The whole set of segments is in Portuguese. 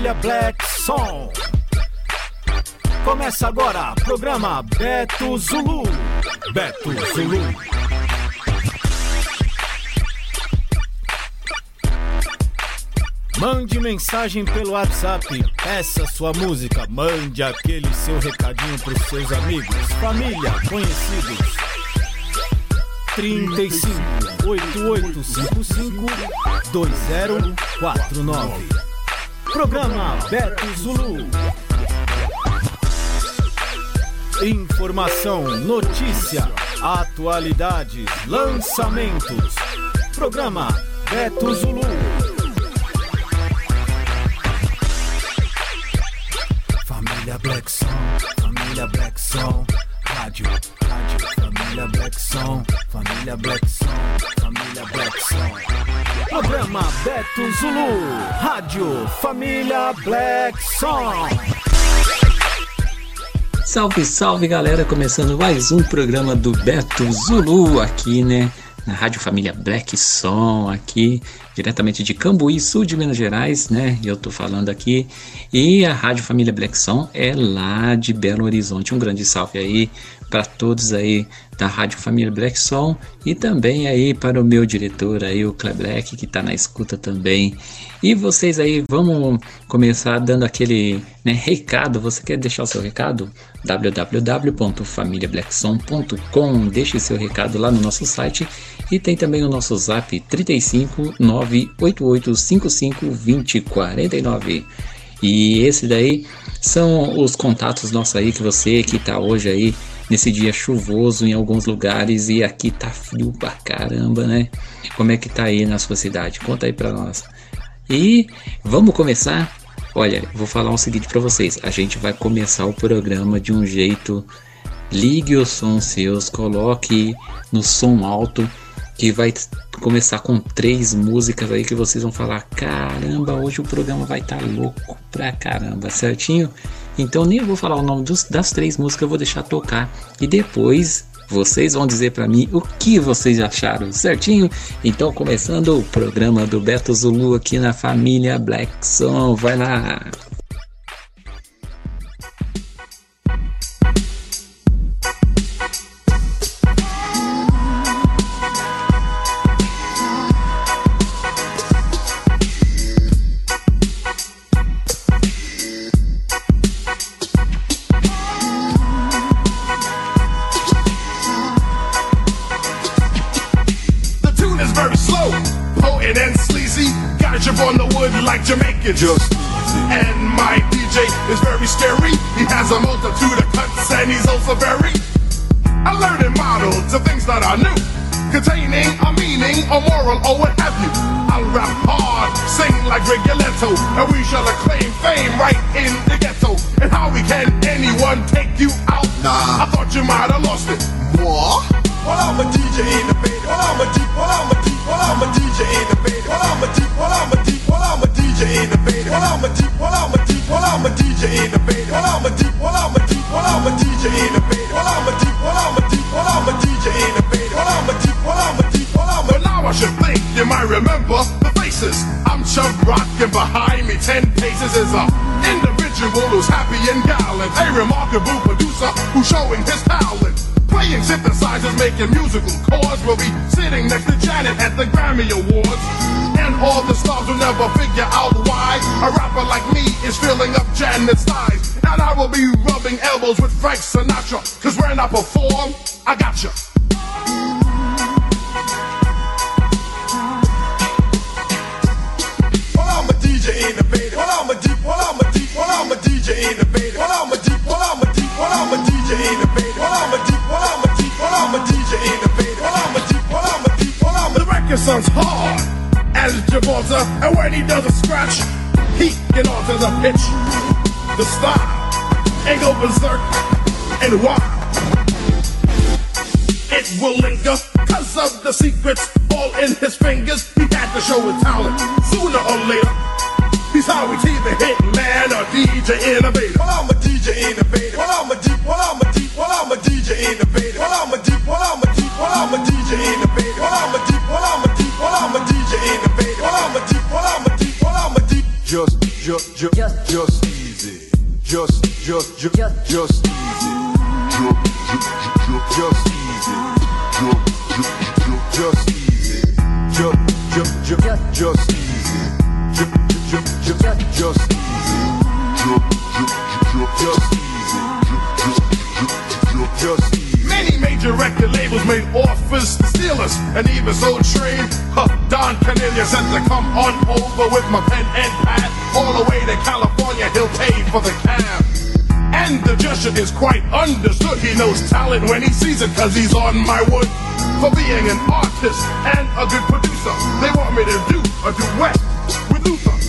família Black Song. Começa agora, programa Beto Zulu. Beto Zulu. Mande mensagem pelo WhatsApp, peça sua música, mande aquele seu recadinho pros seus amigos, família, conhecidos. 35 8855 2049. Programa Beto Zulu. Informação, notícia, atualidades, lançamentos. Programa Beto Zulu. Família Black Song, família Black Song, rádio, família Black Song, família Black Song, família Black Song. Programa Beto Zulu, rádio, família Black Song. Salve, salve galera, começando mais um programa do Beto Zulu aqui, né? Na Rádio Família Black Som, aqui diretamente de Cambuí, sul de Minas Gerais, né? Eu tô falando aqui. E a Rádio Família Black Som é lá de Belo Horizonte. Um grande salve aí para todos aí da Rádio Família Black Som e também aí para o meu diretor aí, o Cle Black, que tá na escuta também. E vocês aí, vamos começar dando aquele né, recado. Você quer deixar o seu recado? www.familiablackson.com Deixe seu recado lá no nosso site e tem também o nosso zap 35 98855 2049. E esse daí são os contatos nossos aí que você que tá hoje aí nesse dia chuvoso em alguns lugares e aqui tá frio pra caramba, né? Como é que tá aí na sua cidade? Conta aí pra nós. E vamos começar? Olha, vou falar o seguinte para vocês. A gente vai começar o programa de um jeito. Ligue os sons seus, coloque no som alto que vai começar com três músicas aí que vocês vão falar: caramba, hoje o programa vai estar tá louco pra caramba, certinho? Então nem eu vou falar o nome dos, das três músicas, eu vou deixar tocar e depois vocês vão dizer para mim o que vocês acharam, certinho? Então começando o programa do Beto Zulu aqui na família Black Song, vai lá! Rigoletto, and we shall acclaim is a individual who's happy and gallant. A remarkable producer who's showing his talent. Playing synthesizers, making musical chords. We'll be sitting next to Janet at the Grammy Awards. And all the stars will never figure out why a rapper like me is filling up Janet's thighs. And I will be rubbing elbows with Frank Sinatra. Cause when I perform, I got you. The record sounds hard as Gibraltar, and when he does a scratch, he can alter the pitch, the style, and go berserk and wild. It will linger, cause of the secrets all in his fingers. He had to show his talent sooner or later. He's how we he's either hit man or DJ innovator. Well, I'm a DJ innovator. Well, I'm a deep, well, I'm a deep, well, I'm a DJ innovator. Well, I'm a deep, well, I'm a deep, well, I'm a DJ innovator. Just, just. Easy. Just, just, just easy. Just, just, just, just easy. Just easy. Just easy. Just, just, just, just easy. Just, just, just, just easy. Just easy. Just easy. Many major record labels made offers steal us, and even so trained, huh, Don Cornelius said to come on over with my pen and pad, all the way to California, he'll pay for the cab. And the gesture is quite understood. He knows talent when he sees it, cause he's on my wood. For being an artist and a good producer, they want me to do a duet with Luther.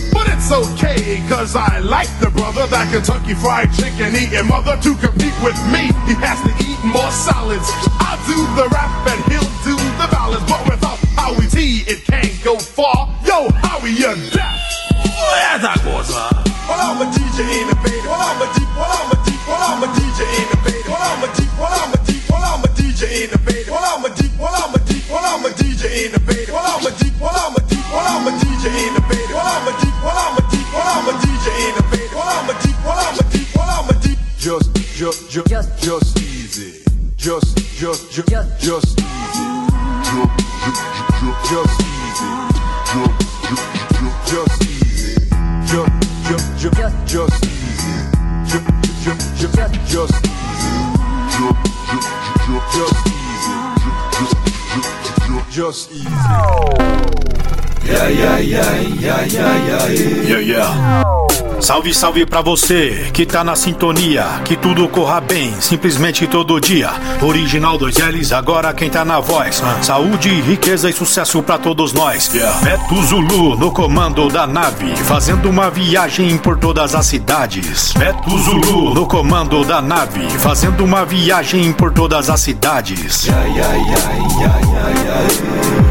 It's okay, cause I like the brother, that Kentucky fried chicken eating mother. To compete with me, he has to eat more solids. I'll do the rap and he'll do the ballads. But without Howie T, it can't go far. Yo, Howie, you're deaf. Essa cosa. Well, I'm a deep. Just, just, just, just easy. Just, just, just, just easy. Just easy. Just just easy. Just, just, just, just easy. Just, just, just, just easy. just easy. Just easy. Yeah, yeah, yeah, yeah, yeah, yeah, yeah, yeah. Salve, salve pra você que tá na sintonia, que tudo corra bem, simplesmente todo dia. Original dos L's, agora quem tá na voz. Saúde, riqueza e sucesso pra todos nós. Beto Zulu no comando da nave, fazendo uma viagem por todas as cidades. Beto Zulu no comando da nave, fazendo uma viagem por todas as cidades. Yeah, yeah, yeah, yeah, yeah, yeah.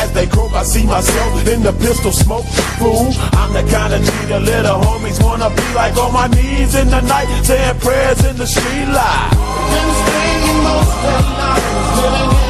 As they croak, I see myself in the pistol smoke. Fool, I'm the kind of G the little homies wanna be like on my knees in the night, saying prayers in the street light. Been spending most of lives living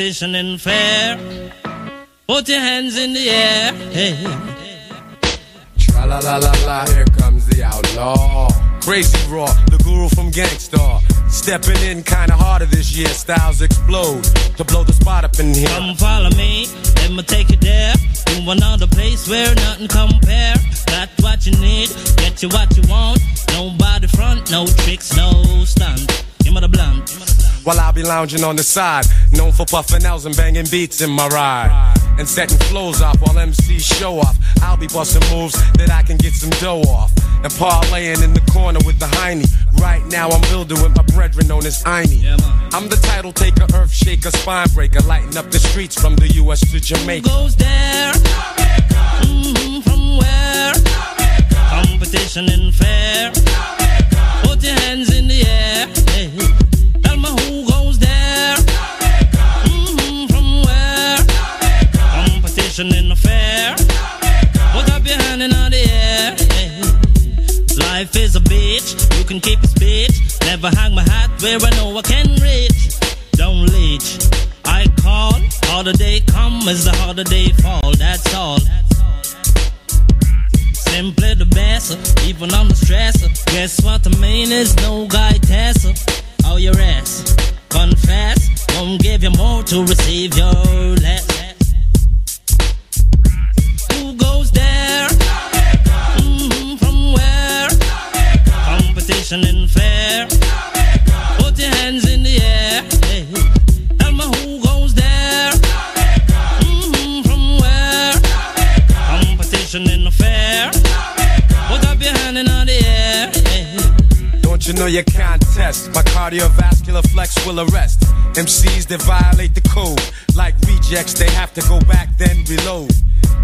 competition and fair. Put your hands in the air. Hey. Tra la la la la, here comes the outlaw. Crazy raw, the guru from Gangstar. Stepping in kinda harder this year, styles explode to blow the spot up in here. Come follow me, let me take you there. To another place where nothing compare. Got what you need, get you what you want. Nobody front, no tricks, no stunt. Give me the blunt. While I'll be lounging on the side, known for puffing L's and banging beats in my ride. And setting flows off while MCs show off. I'll be busting moves that I can get some dough off. And parlaying in the corner with the hiney. Right now I'm building with my brethren known as Einie. I'm the title taker, earth shaker, spine breaker, lighting up the streets from the US to Jamaica. Who goes there? Mm-hmm, from where? Competition and fair. Put your hands in the fair. Put up your hand in the air. Life is a bitch, you can keep it bitch. Never hang my hat where I know I can reach. Don't leech. I call, harder day come as the harder day fall. That's all. Simply the best, even on the stressor. Guess what the main is? No guy tester. Oh, your ass. Confess, won't give you more to receive your less who goes there? Mm-hmm, from where? Competition and fair. Put your hands in the You can't test? My cardiovascular flex will arrest. MCs that violate the code. Like rejects, they have to go back, then reload.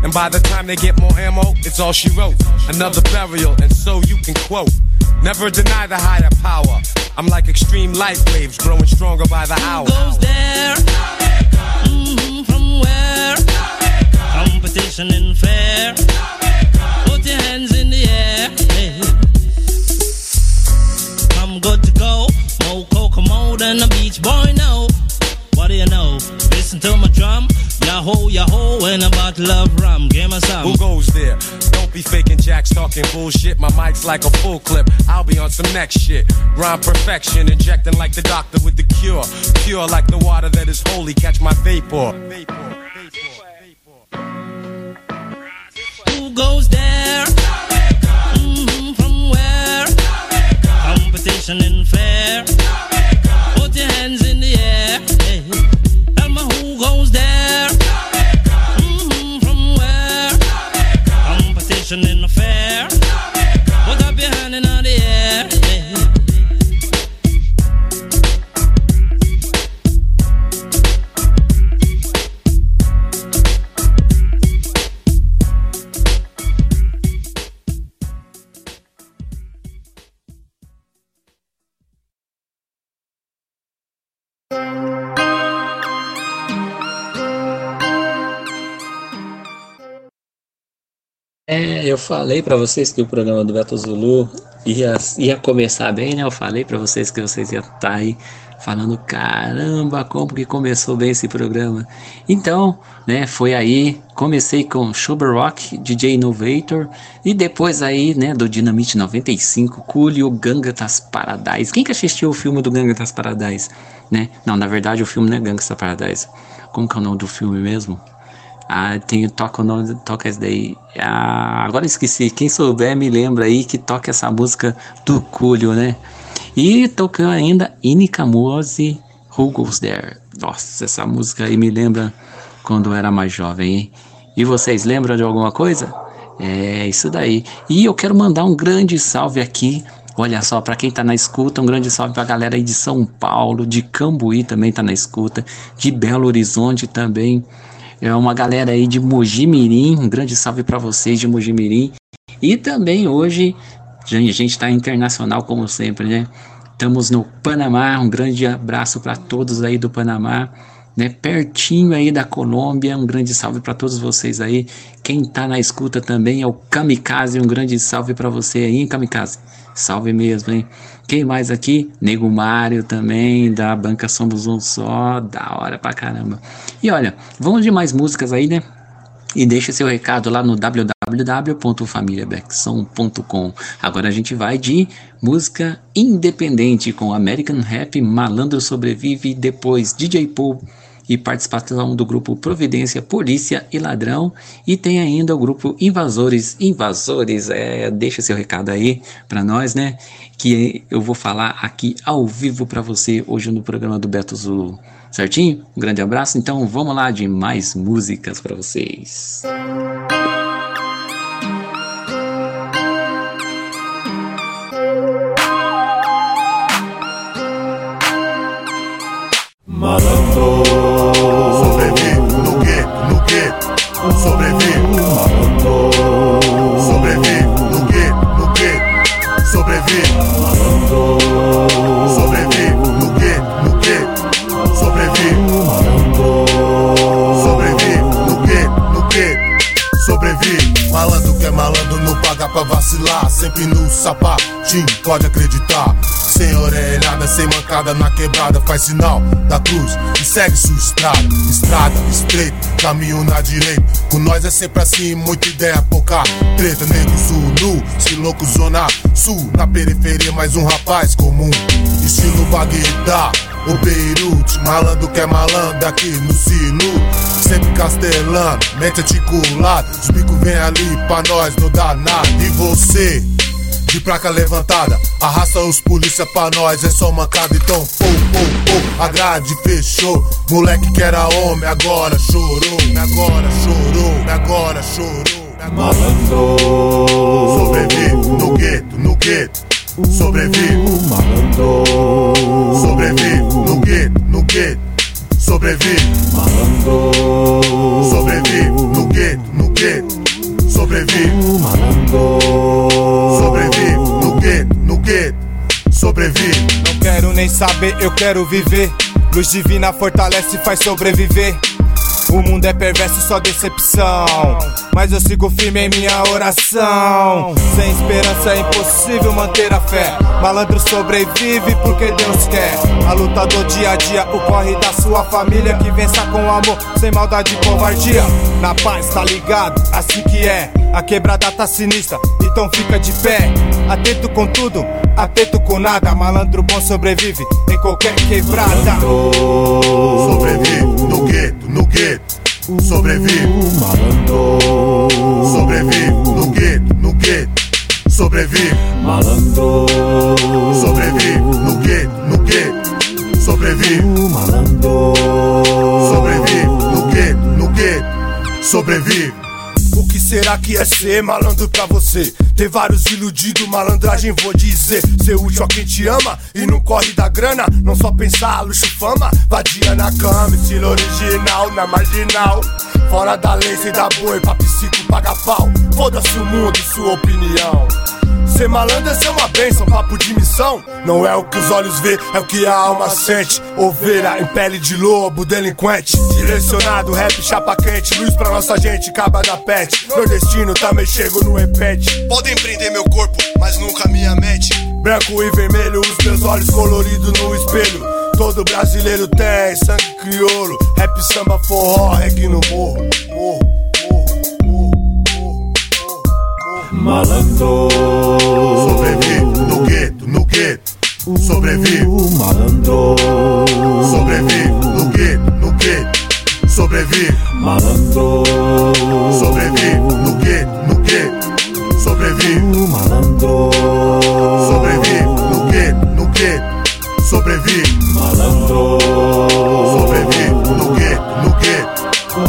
And by the time they get more ammo, it's all she wrote. Another burial, and so you can quote. Never deny the higher power. I'm like extreme light waves growing stronger by the hour. Who goes there? Mm-hmm, from where? Competition and fair. Put your hands good to go. More cocoa than a beach boy now. What do you know? Listen to my drum. Yahoo, yahoo, and a bottle of rum. Give me some. Who goes there? Don't be faking jacks, talking bullshit. My mic's like a full clip. I'll be on some next shit. Rhyme perfection, injecting like the doctor with the cure. Pure like the water that is holy. Catch my vapor. Who goes there? And fair. Put your hands in the air. Hey. Tell me who goes there? Mm-hmm, from where? Competition in fair. É, eu falei para vocês que o programa do Beto Zulu ia, ia começar bem, né? Eu falei para vocês que vocês iam estar tá aí falando, caramba, como que começou bem esse programa. Então, né, foi aí, comecei com Sugar Rock, DJ Innovator, e depois aí, né, do Dynamite 95, Coolio, Gangatas Paradise. Quem que assistiu o filme do Gangatas Paradise? Né? Não, na verdade o filme não é Gangatas Paradise. Como que é o nome do filme mesmo? Ah, tem, toca o nome, toca esse daí. Ah, agora esqueci. Quem souber me lembra aí que toca essa música do Coolio, né? E tocando ainda Inikamose Who Goes There. Nossa, essa música aí me lembra quando eu era mais jovem, hein? E vocês lembram de alguma coisa? É isso daí. E eu quero mandar um grande salve aqui. Olha só, para quem tá na escuta, um grande salve pra galera aí de São Paulo, de Cambuí também tá na escuta, de Belo Horizonte também. É uma galera aí de Mojimirim, um grande salve para vocês de Mojimirim. E também hoje a gente está internacional como sempre, né? Estamos no Panamá, um grande abraço para todos aí do Panamá, né? Pertinho aí da Colômbia, um grande salve para todos vocês aí. Quem está na escuta também é o Kamikaze, um grande salve para você aí, hein, Kamikaze. Salve mesmo, hein? Quem mais aqui? Nego Mário também, da Banca Somos Um Só, da hora pra caramba. E olha, vamos de mais músicas aí, né? e deixe seu recado lá no www.familiabeckson.com. Agora a gente vai de música independente com American Rap, Malandro Sobrevive, depois DJ Paul e participação do grupo Providência, Polícia e Ladrão. E tem ainda o grupo Invasores. Invasores, é, deixa seu recado aí para nós, né? Que eu vou falar aqui ao vivo para você hoje no programa do Beto Zulu. Certinho? Um grande abraço. Então vamos lá de mais músicas para vocês. Malandro Malandro Sobrevive no gueto, no gueto Sobrevive Malandro Sobrevive no gueto, no gueto Sobrevive Malandro Sobrevive no gueto, no gueto Sobrevive Malandro que é malandro não paga pra vacilar Sempre no sapatinho, pode acreditar sem orelhada, sem mancada na quebrada, faz sinal da cruz e segue sua estrada. Estrada estreita, caminho na direita. Com nós é sempre assim, muita ideia, pouca treta. Negro sul, nu, se louco, zona sul. Na periferia, mais um rapaz comum. Estilo Baguedá, o Beirute, malandro que é malandro aqui no sino. Sempre castelano, mente articulada. Os bicos vem ali pra nós, não dá nada. E você? De placa levantada. Arrasta os polícia pra nós, é só mancada. Então, pô, pô, pô, a grade fechou. Moleque que era homem, agora chorou. Agora chorou, agora chorou. Malandro, sobrevive no gueto, no gueto. Sobrevive, malandro, sobrevive no gueto, no gueto. Sobrevive, malandro, sobrevive no gueto, no gueto. Sobrevive. Sobrevive no gueto, no gueto. Sobrevive. Não quero nem saber, eu quero viver. Luz divina fortalece e faz sobreviver. O mundo é perverso, só decepção. Mas eu sigo firme em minha oração. Sem esperança é impossível manter a fé. Malandro sobrevive porque Deus quer. A luta do dia a dia, o corre da sua família. Que vença com amor, sem maldade e covardia. Na paz, tá ligado? Assim que é. A quebrada tá sinistra, então fica de pé. Atento com tudo, atento com nada. Malandro bom sobrevive em qualquer quebrada. Sobrevive no gueto, no gueto. Sobrevive, malandro. Sobrevive no gueto, no gueto. Sobrevive, malandro. Sobrevive no gueto, no gueto. Sobrevive, malandro. Sobrevive no gueto, no gueto. Sobrevive. Será que é ser malandro pra você? Ter vários iludidos, malandragem vou dizer. Ser útil a quem te ama e não corre da grana. Não só pensar luxo, fama, vadia na cama. Estilo original na marginal. Fora da lei, sem dar boi, pra psico paga pau. Foda-se o mundo, sua opinião. Ser malandro é ser uma bênção, papo de missão. Não é o que os olhos vê, é o que a alma sente. Ovelha em pele de lobo, delinquente. Direcionado, rap, chapa quente. Luz pra nossa gente, caba da pet. Nordestino também chego no repete. Podem prender meu corpo, mas nunca minha mente. Branco e vermelho, os meus olhos coloridos no espelho. Todo brasileiro tem sangue crioulo. Rap, samba, forró, reggae no morro. Morro, morro, Malandro. Sobrevive no gueto, no gueto. Sobrevive. Malandro. Sobrevive no gueto, no gueto. Sobrevive. Malandro. Sobrevive no gueto, no gueto. Sobrevive. Malandro. Sobrevive no gueto, no gueto. Sobrevive. Malandro. Sobrevive no gueto, no gueto.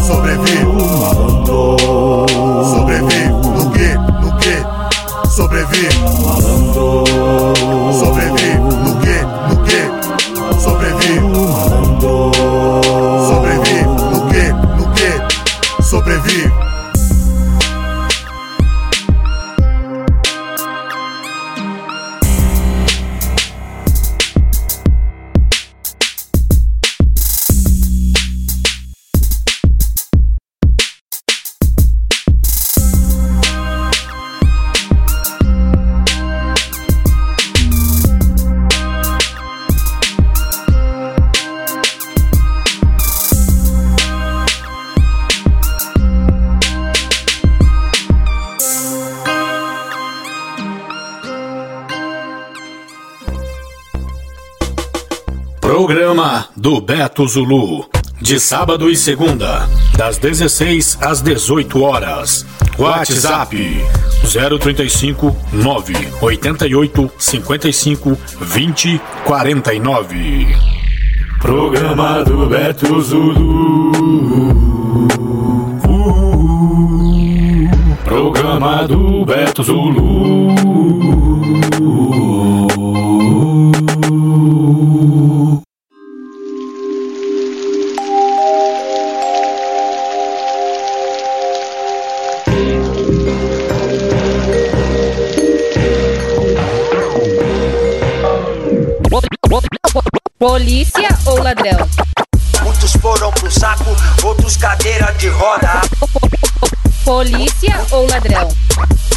Sobrevive. Malandro. Sobrevive Sobrevive. Malandro. No gueto, no gueto. Sobrevive. Malandro. No gueto, no gueto. Sobrevive. Do Beto Zulu. De sábado e segunda, das 16 às 18 horas. WhatsApp 035 988 55 20 49. Programa do Beto Zulu. Programa do Beto Zulu. Polícia ou ladrão? Muitos foram pro saco, outros cadeira de roda. Polícia ou ladrão?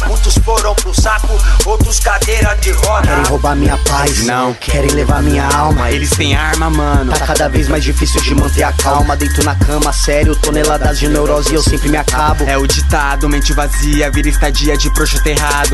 Muitos foram pro saco, outros cadeira de roda. Querem roubar minha paz, não. Querem levar minha alma. Eles têm arma, mano. Tá cada vez mais difícil de manter a calma. Deito na cama, sério. Toneladas de neurose e eu sempre me acabo. É o ditado, mente vazia, vira estadia de projeto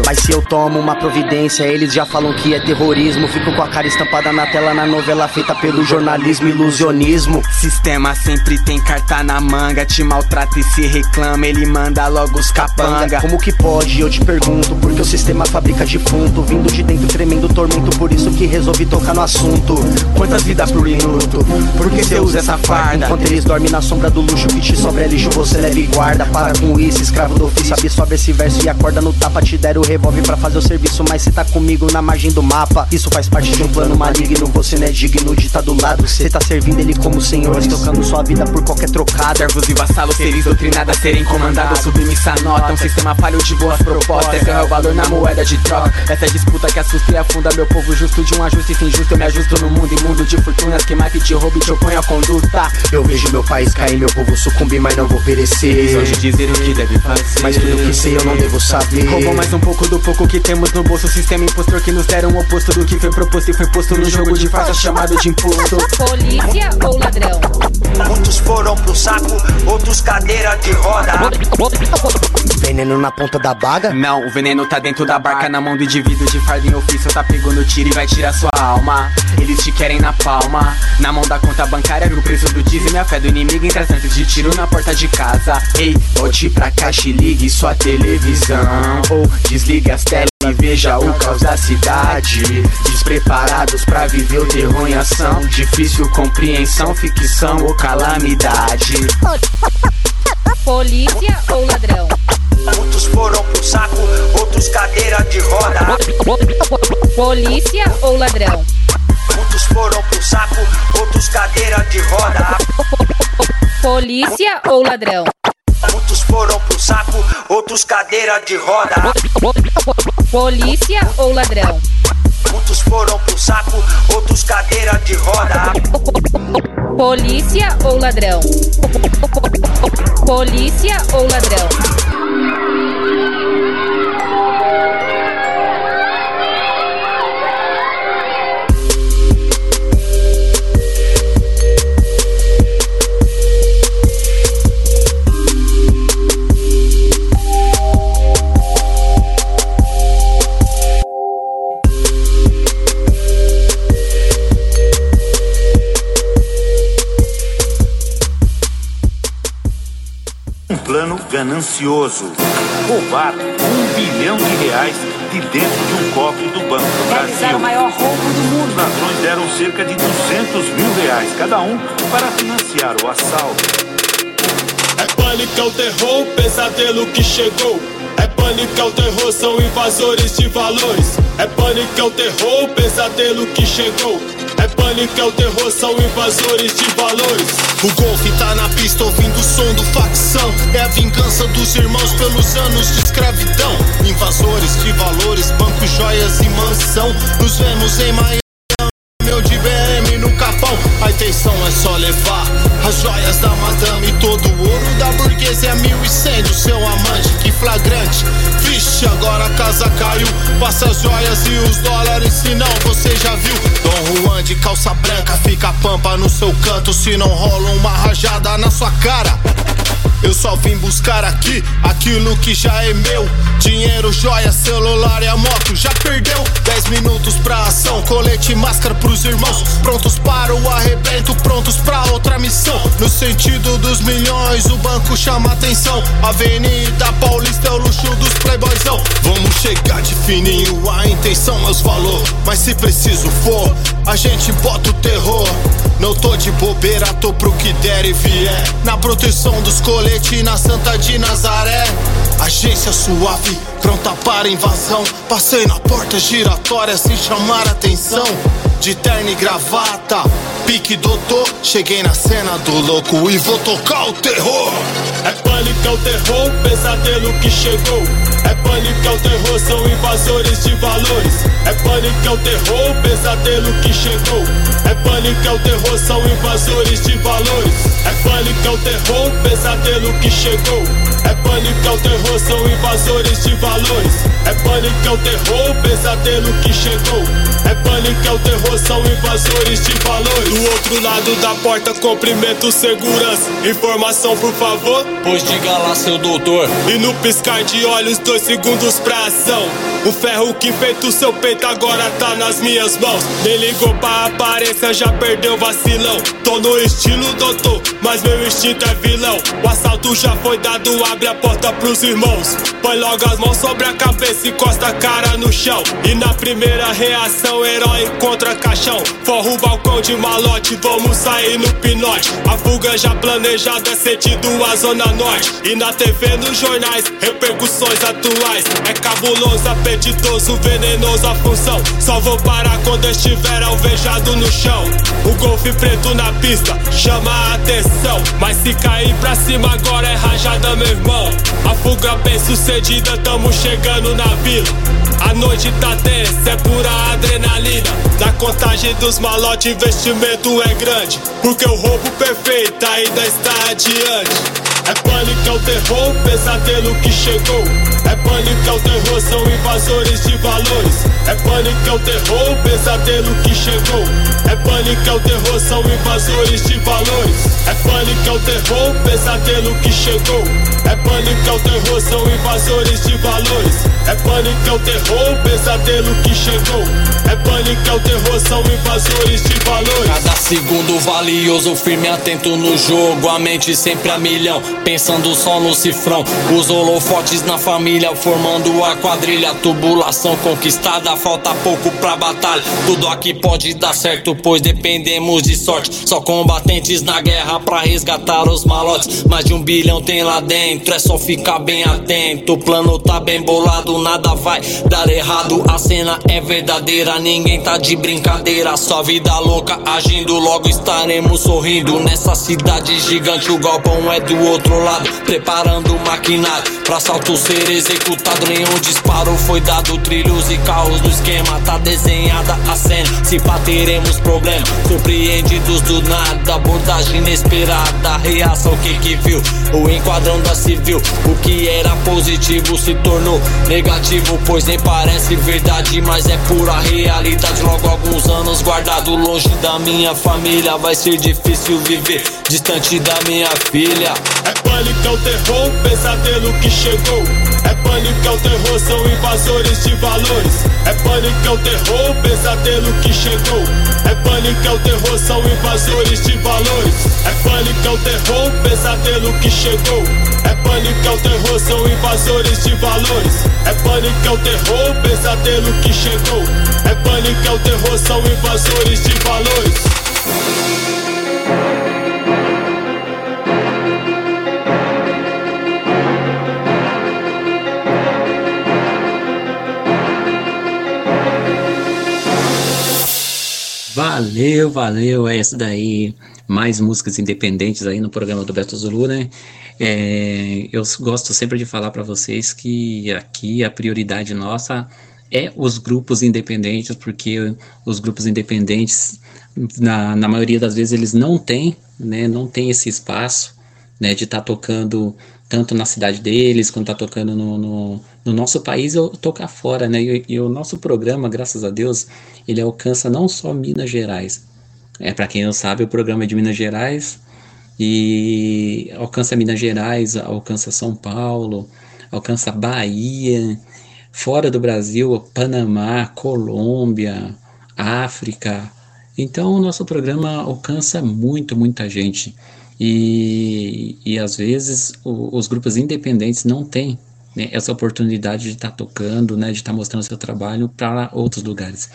Mas se eu tomo uma providência, eles já falam que é terrorismo. Fico com a cara estampada na tela na novela feita pelo jornalismo ilusionismo. Sistema sempre tem carta na manga, te maltrata e se reclama, ele manda logo os capanga. Como que pode? Eu te pergunto, porque o sistema fabrica defunto, vindo de dentro tremendo tormento, por isso que resolvi tocar no assunto. Quantas vidas por minuto? Por que você usa essa farda? Enquanto eles dormem na sombra do luxo, que te sobra é lixo, você leva e guarda. Para com isso, escravo do ofício, absorve esse verso e acorda no tapa. Te deram o revólver pra fazer o serviço, mas cê tá comigo na margem do mapa. Isso faz parte de um plano maligno, você não é digno de tá do lado. Cê tá servindo ele como senhores, tocando sua vida por qualquer trocada. Servos e vassalos, seres doutrinados a serem comandados, submissa nota. Um sistema falho de boas propostas, esse é o valor na moeda de troca. Essa é disputa que assusta e afunda meu povo justo de um ajuste sem justo. Eu me ajusto no mundo imundo de fortunas que mata e te rouba e te opõe a conduta. Eu vejo meu país cair, meu povo sucumbir, mas não vou perecer. Eles de dizer o que deve fazer. Mas tudo que sei eu não devo saber. Roubou mais um pouco do pouco que temos no bolso. Sistema impostor que nos deram o oposto do que foi proposto e foi posto no jogo de farsa chamado de imposto. Polícia ou ladrão? Muitos foram pro saco, outros cadeira de roda. Veneno na ponta da baga? Não, o veneno tá dentro da barca, na mão do indivíduo de fardo em ofício. Tá pegando tiro e vai tirar sua alma. Eles te querem na palma. Na mão da conta bancária, o preço do dízimo e a fé do inimigo em tratantes de tiro na porta de casa. Ei, volte pra caixa e ligue sua televisão. Ou desligue as telas e veja o caos da cidade. Despreparados pra viver o terror em ação. Difícil compreensão, ficção ou calamidade. Polícia ou ladrão? Muitos foram pro saco, outros cadeira de roda. Polícia ou ladrão? Muitos foram pro saco, outros cadeira de roda. Polícia ou ladrão? Muitos foram pro saco, outros cadeira de roda. Polícia ou ladrão? Muitos foram pro saco, outros cadeira de roda. Polícia ou ladrão? Polícia ou ladrão? Ganancioso. Roubar um bilhão de reais de dentro de um cofre do Banco do Brasil. o maior roubo do mundo. Os ladrões deram cerca de 200 mil reais cada um para financiar o assalto. É pânico, é o terror, pesadelo que chegou. É pânico, é o terror, são invasores de valores. É pânico, é o terror, pesadelo que chegou. Pânico, é o terror, são invasores de valores. O golfe tá na pista ouvindo o som do facção. É a vingança dos irmãos pelos anos de escravidão. Invasores de valores, bancos, joias e mansão. Nos vemos em Miami. Meu de intenção é só levar as joias da madame, todo o ouro da burguesia, mil e cem do seu amante, que flagrante. Vixe, agora a casa caiu, passa as joias e os dólares, se não você já viu. Dom Juan de calça branca, fica pampa no seu canto, se não rola uma rajada na sua cara. Eu só vim buscar aqui aquilo que já é meu. Dinheiro, joia, celular e a moto já perdeu. 10 minutos pra ação, colete e máscara pros irmãos. Prontos para o arrebento, prontos pra outra missão. No sentido dos milhões, o banco chama atenção. Avenida Paulista é o luxo dos playboyzão. Vamos chegar de fininho, a intenção é os valor. Mas se preciso for, a gente bota o terror. Não tô de bobeira, tô pro que der e vier. Na proteção dos coletes na Santa de Nazaré. Agência suave, pronta para invasão. Passei na porta giratória sem chamar atenção. De terno e gravata, pique doutor. Cheguei na cena do louco e vou tocar o terror. É pânico, é o terror, pesadelo que chegou. É pânico, é o terror, são invasores de valores. É pânico, é o terror, pesadelo que chegou. É pânico, é o terror, são invasores de valores. É pânico, é o terror, pesadelo que chegou. É pânico, é o terror, são invasores de valores. É pânico, é o terror, pesadelo que chegou. É pânico, é o terror, são invasores de valores. Do outro lado da porta, cumprimento segurança. Informação, por favor. Pois diga lá, seu doutor. E no piscar de olhos, dois segundos pra ação. O ferro que feito seu peito agora tá nas minhas mãos. Nem ligou pra aparência, já perdeu vacilão. Tô no estilo doutor, mas meu instinto é vilão. O assalto já foi dado, abre a porta pros irmãos. Põe logo as mãos sobre a cabeça e costa a cara no chão. E na primeira reação, herói contra caixão. Forra o balcão de malote, vamos sair no pinote. A fuga já planejada é sentido a zona norte. E na TV, nos jornais, repercussões atuais. É cabuloso, apetitoso, venenoso a função. Só vou parar quando estiver alvejado no chão. O golfe preto na pista chama a atenção. Mas se cair pra cima agora é rajada, meu irmão. A fuga bem sucedida, tamo chegando na vila. A noite tá tensa, é pura adrenalina. Na contagem dos malotes, investimento é grande. Porque o roubo perfeito ainda está adiante. É pânico, é o terror, pesadelo que chegou. É pânico, é o terror, são invasores de valores. É pânico, é o terror, pesadelo que chegou. É pânico, é o terror, são invasores de valores. É pânico, é o terror, pesadelo que chegou. É pânico, é o terror, são invasores de valores. É pânico, é o terror, pesadelo que chegou. É pânico, é o terror, são invasores de valores. Cada segundo valioso, firme atento no jogo. A mente sempre a milhão, pensando só no cifrão. Os holofotes na família, formando a quadrilha. Tubulação conquistada, falta pouco pra batalha. Tudo aqui pode dar certo, pois dependemos de sorte. Só combatentes na guerra pra resgatar os malotes. Mais de um bilhão tem lá dentro, é só ficar bem atento. O plano tá bem bolado, nada vai dar errado. A cena é verdadeira, ninguém tá de brincadeira. Só vida louca agindo, logo estaremos sorrindo. Nessa cidade gigante, o galpão é do outro lado. Preparando o maquinário pra assalto ser executado. Nenhum disparo foi dado. Trilhos e carros no esquema, tá desenhada a cena. Se pá, teremos problema. Surpreendidos do nada, abordagem inesperada. Reação, o que que viu? O enquadrão da civil. O que era positivo se tornou negativo, pois nem parece verdade, mas é pura realidade. Logo alguns anos guardado longe da minha família, vai ser difícil viver distante da minha filha. Pânico, é o terror, pesadelo que chegou. É pânico, é o terror, são invasores de valores. É pânico, é o terror, pesadelo que chegou. É pânico, é o terror, são invasores de valores. É pânico, é o terror, pesadelo que chegou. É pânico, é o terror, são invasores de valores. É pânico, é o terror, pesadelo que chegou. É pânico, é o terror, são invasores de valores. Valeu, valeu, é essa daí. Mais músicas independentes aí no programa do Beto Zulu, né? É, eu gosto sempre de falar para vocês que aqui a prioridade nossa é os grupos independentes, porque os grupos independentes, na, na maioria das vezes, eles não têm, né? Não tem esse espaço, né? De estar tá tocando tanto na cidade deles, quanto tá tocando no, no, no nosso país, ou tocar fora, né? E, e, o nosso programa, graças a Deus, ele alcança não só Minas Gerais. É, para quem não sabe, o programa é de Minas Gerais e alcança Minas Gerais, alcança São Paulo, alcança Bahia, fora do Brasil, Panamá, Colômbia, África. Então, o nosso programa alcança muito, muita gente. E, e às vezes o, os grupos independentes não têm né, essa oportunidade de estar tá tocando, né, de estar tá mostrando seu trabalho para outros lugares.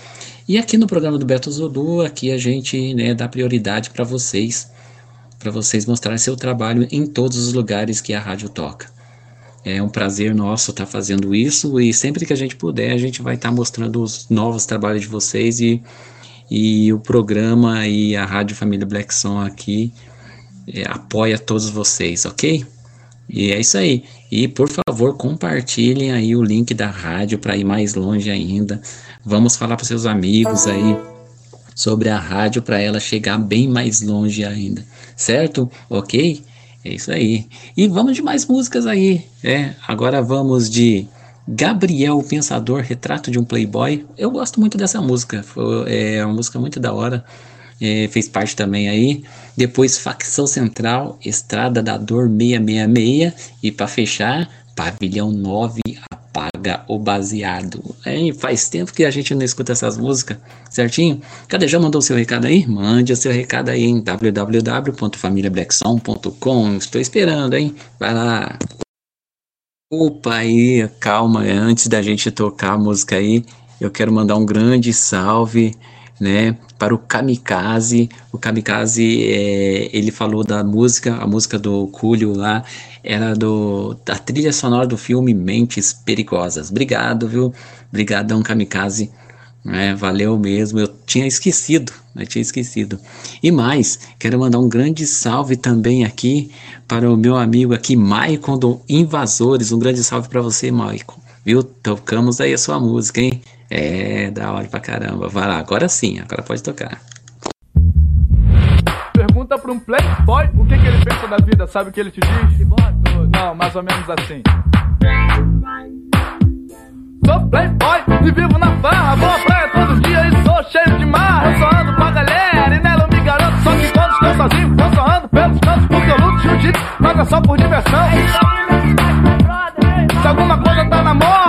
E aqui no programa do Beto Zulu, aqui a gente né, dá prioridade para vocês, para vocês mostrarem seu trabalho em todos os lugares que a rádio toca. É um prazer nosso estar tá fazendo isso e sempre que a gente puder, a gente vai estar tá mostrando os novos trabalhos de vocês e, e o programa e a Rádio Família Black Song aqui é, apoia todos vocês, ok? E é isso aí. E por favor, compartilhem aí o link da rádio para ir mais longe ainda. Vamos falar para seus amigos aí sobre a rádio para ela chegar bem mais longe ainda, certo? Ok? É isso aí. E vamos de mais músicas aí. É, agora vamos de Gabriel Pensador, Retrato de um Playboy. Eu gosto muito dessa música. Foi, é uma música muito da hora é, fez parte também aí. Depois Facção Central, Estrada da Dor 666 e para fechar, Pavilhão 9 apaga o baseado. É, faz tempo que a gente não escuta essas músicas, certinho? Cadê? Já mandou seu recado aí? Mande seu recado aí em www.familiablackson.com. Estou esperando, hein? Vai lá. Opa aí, calma, antes da gente tocar a música aí, eu quero mandar um grande salve né, para o Kamikaze. O Kamikaze, é, ele falou da música, a música do Cúlio lá, era do, da trilha sonora do filme Mentes Perigosas. Obrigado, viu? Obrigadão, Kamikaze. É, valeu mesmo, eu tinha esquecido, eu tinha esquecido. E mais, quero mandar um grande salve também aqui para o meu amigo aqui, Maicon do Invasores. Um grande salve para você, Maicon. Viu? Tocamos aí a sua música, hein? É, da hora pra caramba. Vai lá, agora sim, agora pode tocar. Pergunta pra um playboy o que, que ele pensa da vida, sabe o que ele te diz? Não, mais ou menos assim. Sou playboy e vivo na farra, vou à praia todos os dias e sou cheio de marra. Eu só ando com a galera e nela eu me garanto. Só que quando estou sozinho, eu só ando pelos cantos porque eu luto jiu-jitsu, mas é só por diversão. Se alguma coisa tá na moda,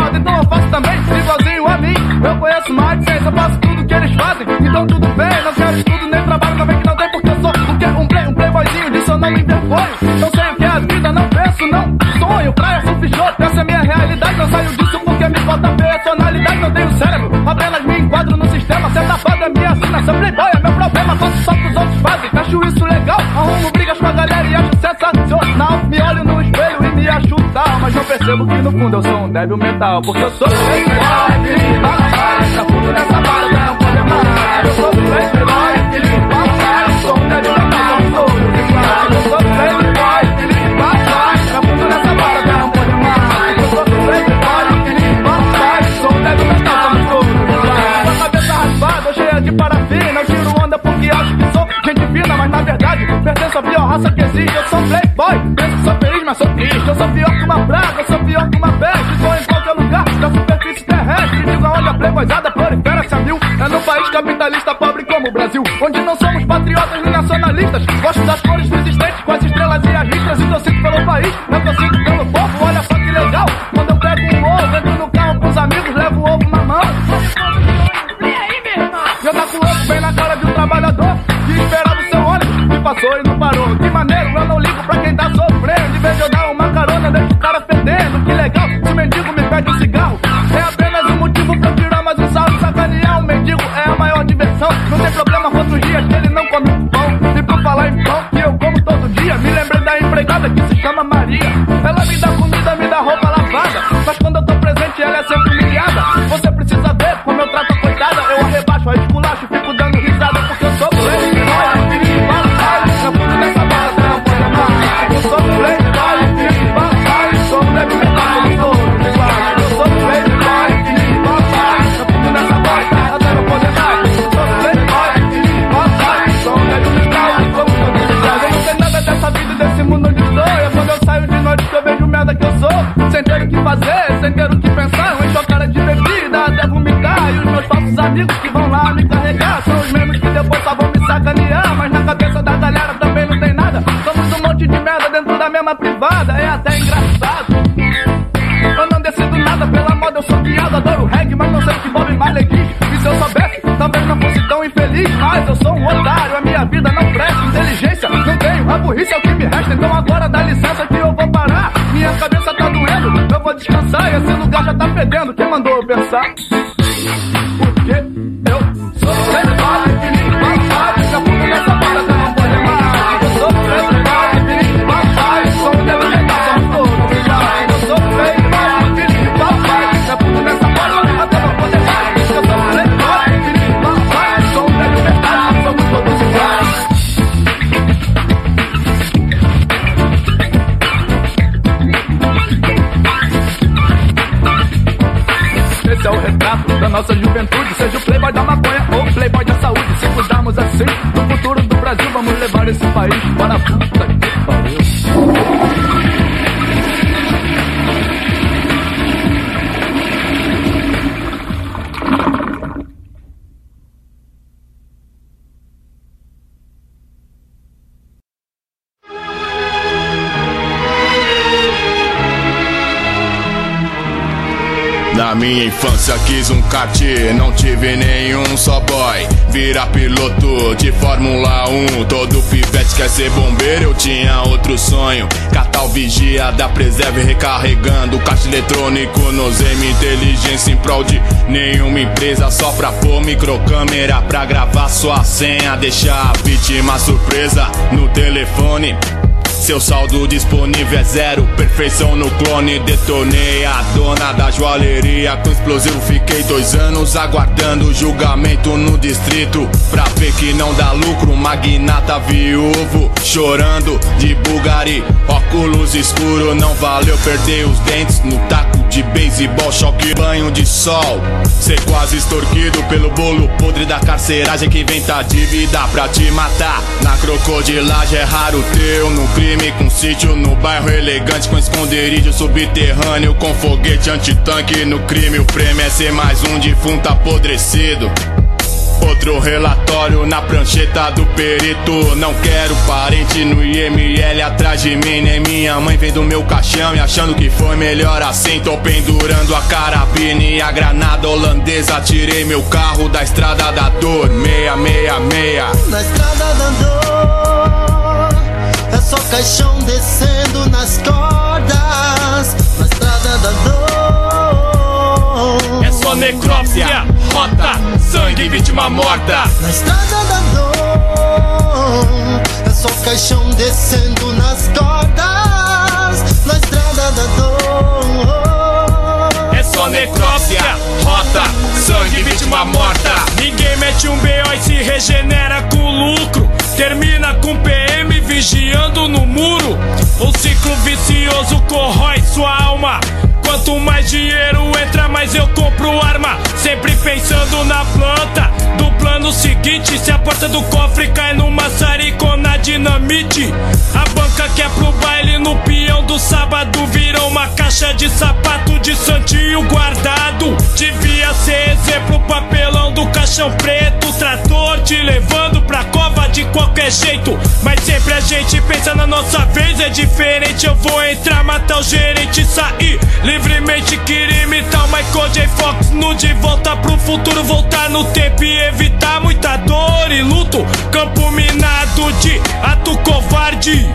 Eu conheço mais de seis, eu faço tudo que eles fazem. Então tudo bem, não quero estudo nem trabalho, vem que não tem porque eu sou o que? Um, play, um playboyzinho, disso eu não me envergonho. Não sei o que é a vida, não penso, não sonho. Praia, surf, shot, essa é minha realidade. Não saio disso porque me falta personalidade. Não tenho cérebro, apenas me enquadro no sistema. Ser tapado é minha assinação, playboy é meu problema. Faço só que os outros fazem, acho isso legal. Arrumo brigas com a galera e acho sensacional. Me olho no espelho e me acho mas eu percebo que no fundo eu sou um débil mental Porque eu sou fake boy, é que limpa a cara Tá fundo dessa barra, não pode amarrar Eu sou fake boy, que limpa a é Sou um débil mental, sou um desigual Eu sou fake boy, que limpa a cara Tá fundo dessa barra, não pode amarrar Eu sou fake boy, que limpa a Sou um débil mental, sou um desigual Com a cabeça raspada, cheio de parafina. Eu tiro onda porque acho que sou gente fina Mas na verdade, pertenço à pior raça que existe. Eu sou playboy, triste. Eu sou pior que uma praga, eu sou pior que uma peste. Sou em qualquer lugar da superfície terrestre. Digo aonde a playboyzada prolifera-se a mil. É num país capitalista pobre como o Brasil, onde não somos patriotas nem nacionalistas. Gosto das cores mesma privada. É até engraçado. Eu não decido nada pela moda, eu sou guiado, adoro reggae, mas não sei que Bob Marley quis. E se eu soubesse, talvez não fosse tão infeliz. Mas eu sou um otário, a minha vida não presta. Inteligência, não tenho, a burrice é o que me resta. Então agora dá licença que eu vou parar. Minha cabeça tá doendo, eu vou descansar. E esse lugar já tá fedendo, quem mandou eu pensar? Nossa juventude. Seja o playboy da maconha ou o playboy da saúde. Se cuidarmos assim do futuro do Brasil, vamos levar esse país para a puta infância quis um kart, não tive nenhum só boy. Virar piloto de Fórmula 1. Todo pivete quer ser bombeiro, eu tinha outro sonho. Catar o vigia da preserve recarregando. Caixa eletrônico nos M inteligência em prol de nenhuma empresa. Só pra pôr microcâmera pra gravar sua senha. Deixar a vítima surpresa no telefone. Seu saldo disponível é zero, perfeição no clone. Detonei a dona da joalheria com explosivo. Fiquei dois anos aguardando julgamento no distrito. Pra ver que não dá lucro, magnata viúvo. Chorando de Bulgari, óculos escuro. Não valeu perder os dentes no taco de beisebol. Choque, banho de sol. Ser quase extorquido pelo bolo podre da carceragem que inventa dívida pra te matar. Na crocodilagem é raro teu no crime com sítio no bairro elegante com esconderijo subterrâneo com foguete antitanque no crime o prêmio é ser mais um defunto apodrecido Outro relatório na prancheta do perito. Não quero parente no IML atrás de mim, nem minha mãe vendo meu caixão e achando que foi melhor assim. Tô pendurando a carabina e a granada holandesa. Tirei meu carro da estrada da dor, meia, meia, meia. Na estrada da dor É só caixão descendo nas cordas Na estrada da É só necrópsia, rota, sangue, vítima morta. Na estrada da dor É só caixão descendo nas cordas Na estrada da dor É só necrópsia, rota, sangue, vítima morta. Ninguém mete um BO e se regenera com lucro. Termina com PM vigiando no muro. O ciclo vicioso corrói sua alma. Quanto mais dinheiro entra, mais eu compro arma. Sempre pensando na planta. Do plano seguinte, se a porta do cofre cai no maçarico na dinamite. A banca que é pro baile no peão do sábado virou uma caixa de sapato de santinho guardado. Devia ser exemplo, papelão do caixão preto. Trator te levando pra cova de qualquer jeito. Mas sempre a gente pensa na nossa vez, é diferente. Eu vou entrar, matar o gerente, sair livremente. Queria imitar o Michael J. Fox no de volta pro futuro. Voltar no tempo e evitar muita dor e luto. Campo minado de ato covarde.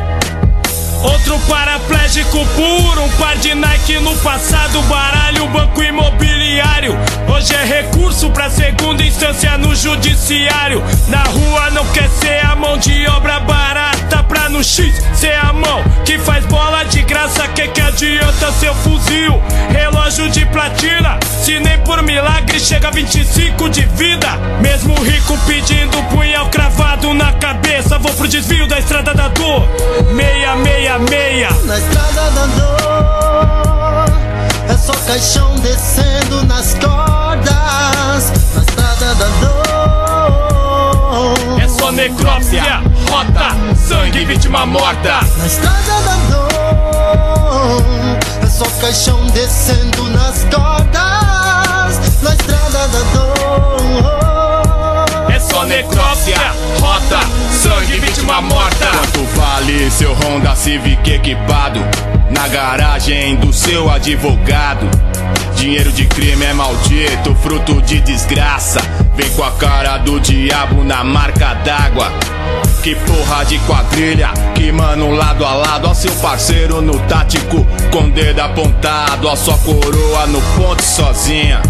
Outro paraplégico puro, um par de Nike no passado, baralho, banco imobiliário. Hoje é recurso pra segunda instância no judiciário. Na rua não quer ser a mão de obra barata pra no X ser a mão que faz bola de graça. Que que adianta seu fuzil? Relógio de platina, se nem por milagre chega a 25 de vida. Mesmo rico pedindo punhal cravado na cabeça, vou pro desvio da estrada da dor. Meia, meia, meia. Na estrada da dor É só caixão descendo nas cordas Na estrada da dor É só necrópsia, rota, sangue, vítima morta. Na estrada da dor É só caixão descendo nas cordas Na estrada da dor É só necrópsia, rota, vítima morta. Quanto vale seu Honda Civic equipado na garagem do seu advogado? Dinheiro de crime é maldito, fruto de desgraça. Vem com a cara do diabo na marca d'água. Que porra de quadrilha, que mano lado a lado, ó seu parceiro no tático, com dedo apontado, ó sua coroa no ponto sozinha.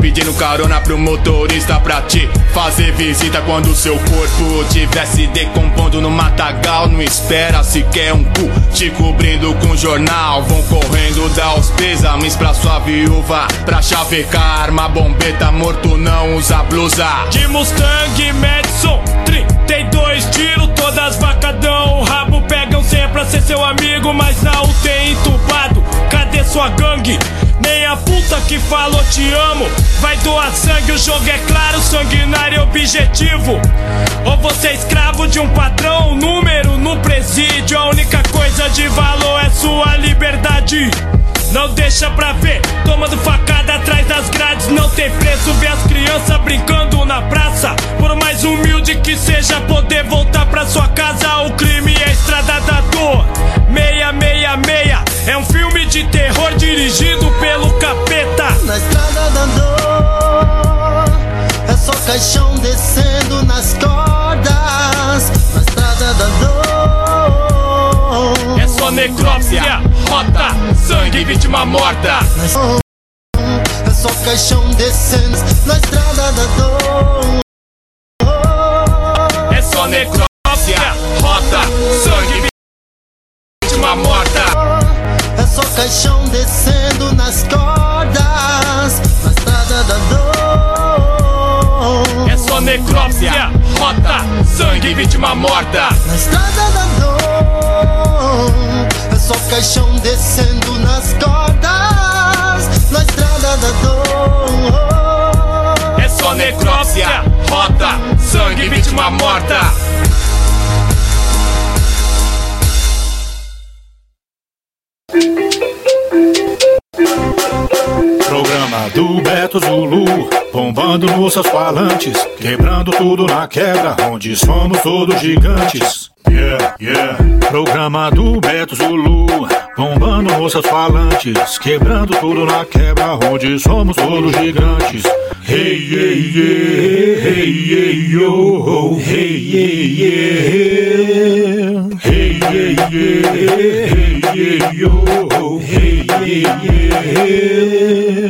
Pedindo carona pro motorista pra te fazer visita quando seu corpo tiver se decompondo no matagal. Não espera sequer um cu te cobrindo com jornal. Vão correndo dar os pêsames pra sua viúva. Pra chavecar arma, bombeta, morto não usa blusa. De Mustang Madison, 32 tiros, todas vacadão. O rabo pegam sempre pra ser seu amigo, mas na UTI entubado. Cadê sua gangue? Nem a puta que falou te amo. Vai doar sangue, o jogo é claro, sanguinário e objetivo. Ou você é escravo de um patrão, número no presídio. A única coisa de valor é sua liberdade. Não deixa pra ver, tomando facada atrás das grades. Não tem preço ver É só caixão descendo nas cordas Na estrada da dor É só necrópsia, rota, sangue, vítima morta. É só caixão descendo na estrada da dor É só necrópsia, rota, sangue, vítima morta. É só caixão descendo nas cordas vítima morta. Na estrada da dor É só caixão descendo nas cordas Na estrada da dor É só necrópsia, rota, sangue, vítima morta. Programa do Beto Zulu, bombando nos seus falantes, quebrando tudo na quebra, onde somos todos gigantes. Yeah, yeah. Programa do Beto Zulu, bombando nos seus falantes, quebrando tudo na quebra, onde somos todos gigantes. Hey, yeah, yeah, hey, yeah, yo, hey, yeah, yeah. Hey, yeah, yeah, hey, yeah, yo, hey, yeah, yeah.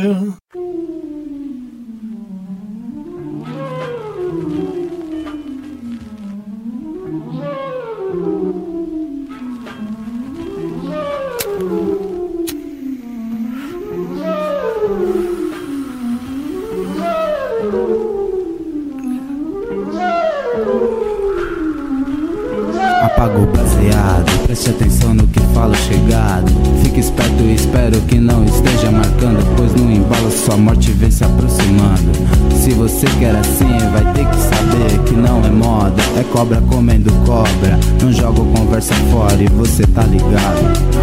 Apaga o baseado, preste atenção no que falo chegado. Fique esperto e espero que não esteja marcando, pois no embalo sua morte vem se aproximando. Se você quer assim, vai ter que saber que não é moda, é cobra comendo cobra. Não jogo conversa fora e você tá ligado.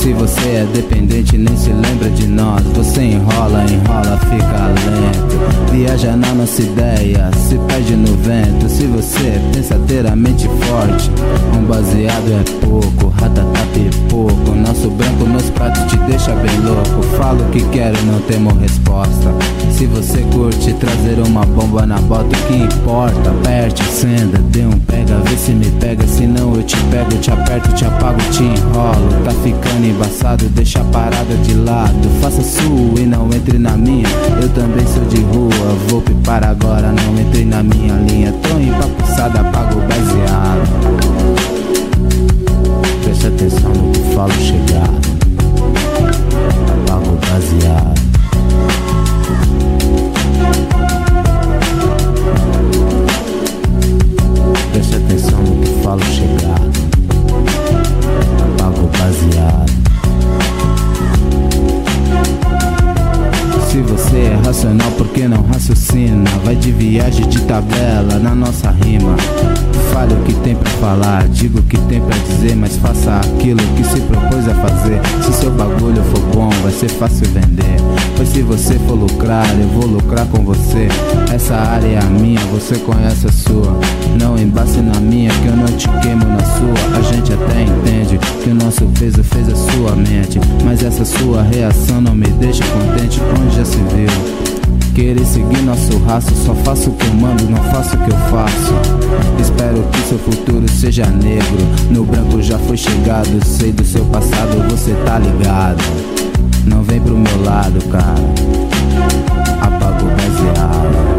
Se você é dependente, nem se lembra de nós. Você enrola, enrola, fica lento. Viaja na nossa ideia, se perde no vento. Se você pensa ter a mente forte, um baseado é pouco, ratatá pouco. Nosso branco nos pratos te deixa bem louco. Falo o que quero, não temo resposta. Se você curte trazer uma bomba na bota, o que importa? Aperte, acenda, dê um pega, vê se me pega. Se não eu te pego, te aperto, te apago, te enrolo. Tá ficando embaçado, deixa a parada de lado. Faça sua e não entre na minha. Eu também sou de rua, vou pipar agora, não entre na minha linha. Tô empapuçada, apago baseado. Preste atenção no que falo chegado. Apago baseado. Preste atenção no que falo chegado. Apago baseado. Você é racional, por que não raciocina? Vai de viagem de tabela na nossa rima. Fale o que tem pra falar, diga o que tem pra dizer, mas faça aquilo que se propôs a fazer. Se seu bagulho for bom, vai ser fácil vender. Pois se você for lucrar, eu vou lucrar com você. Essa área é a minha, você conhece a sua. Não embace na minha, que eu não te queimo na sua. A gente nosso peso fez a sua mente. Mas essa sua reação não me deixa contente, onde já se viu. Querer seguir nosso raço, só faço o que eu mando, não faço o que eu faço. Espero que seu futuro seja negro. No branco já foi chegado, sei do seu passado, você tá ligado. Não vem pro meu lado, cara. Apaga o baseado.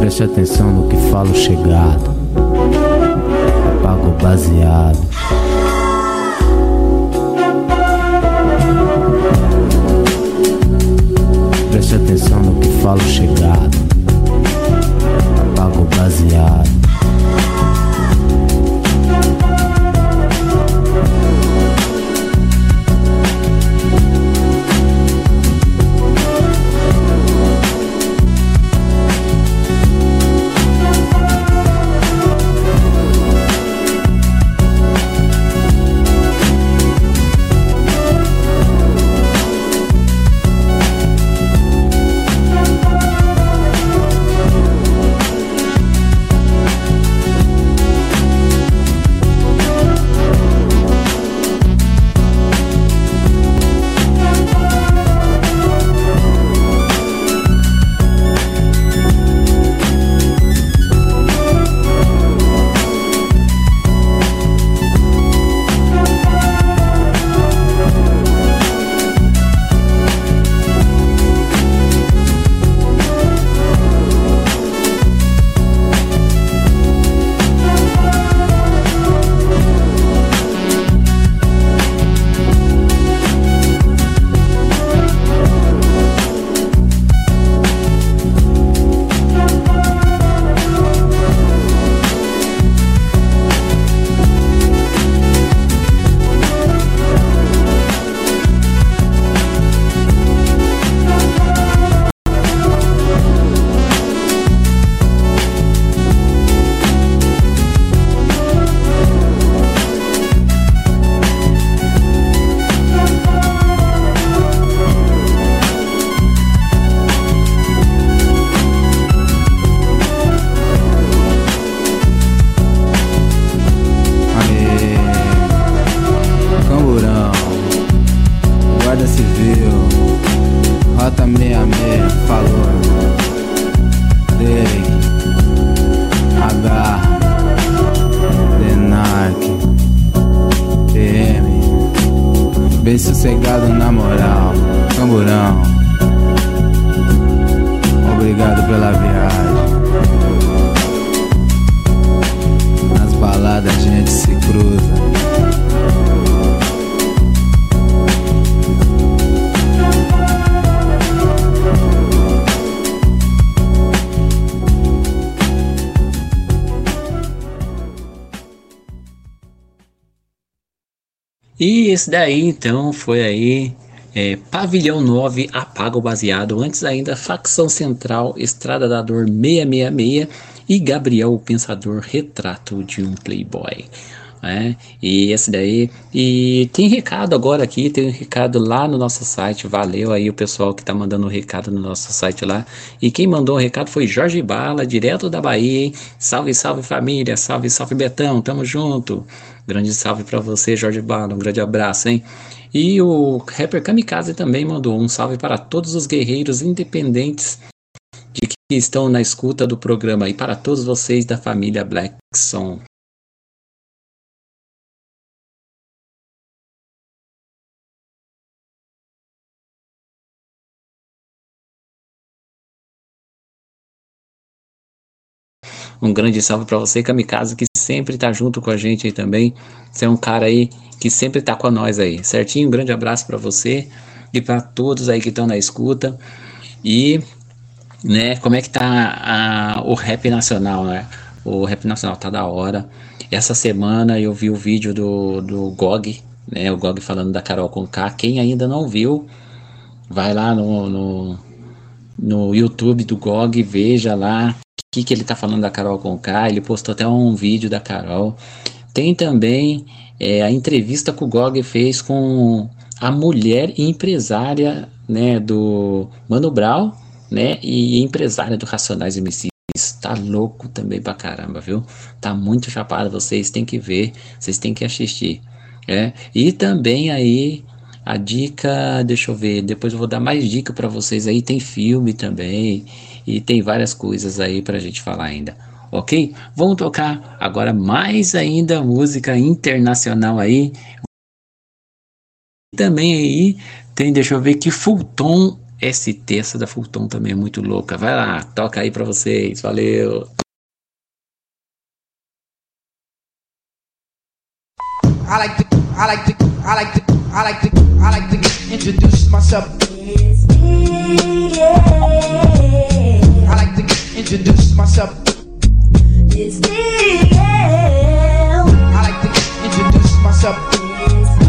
Preste atenção no que falo chegado. Baseado. Preste atenção no que falo chegado. Apaga o baseado. Esse daí então foi aí é, Pavilhão 9, Apaga o Baseado, antes ainda Facção Central, Estrada da Dor 666 e Gabriel o Pensador, Retrato de um Playboy. É, e esse daí, e tem recado agora aqui, tem um recado lá no nosso site, valeu aí o pessoal que tá mandando um recado no nosso site lá, e quem mandou o um recado foi Jorge Bala, direto da Bahia, hein? salve, salve família, salve, salve Betão, tamo junto, grande salve para você Jorge Bala, um grande abraço, hein, e o rapper Kamikaze também mandou um salve para todos os guerreiros independentes de que estão na escuta do programa e para todos vocês da família Black Um grande salve para você, Kamikaze, que sempre tá junto com a gente aí também. Você é um cara aí que sempre tá com nós aí, certinho? Um grande abraço para você e para todos aí que estão na escuta. E, né, como é que tá a, o rap nacional, né? O rap nacional tá da hora. Essa semana eu vi o vídeo do, do GOG, né? O GOG falando da Carol Conká. Quem ainda não viu, vai lá no, no, no YouTube do GOG, veja lá que, que ele tá falando da Carol Conká, ele postou até um vídeo da Carol. Tem também é, a entrevista que o Gog fez com a mulher empresária né, do Mano Brown né, e empresária do Racionais MCs. Tá louco também pra caramba, viu? Tá muito chapado, vocês têm que ver, vocês têm que assistir. É? E também aí a dica, deixa eu ver, depois eu vou dar mais dica para vocês aí, tem filme também e tem várias coisas aí para a gente falar ainda. Ok? Vamos tocar agora mais ainda música internacional aí. Também aí tem, deixa eu ver que Fulton ST, essa da Fulton também é muito louca. Vai lá, toca aí para vocês. Valeu. I like to, I like to, I like to, I like to, I like to introduce myself. I like to introduce myself. It's me. I like to introduce myself. It's me.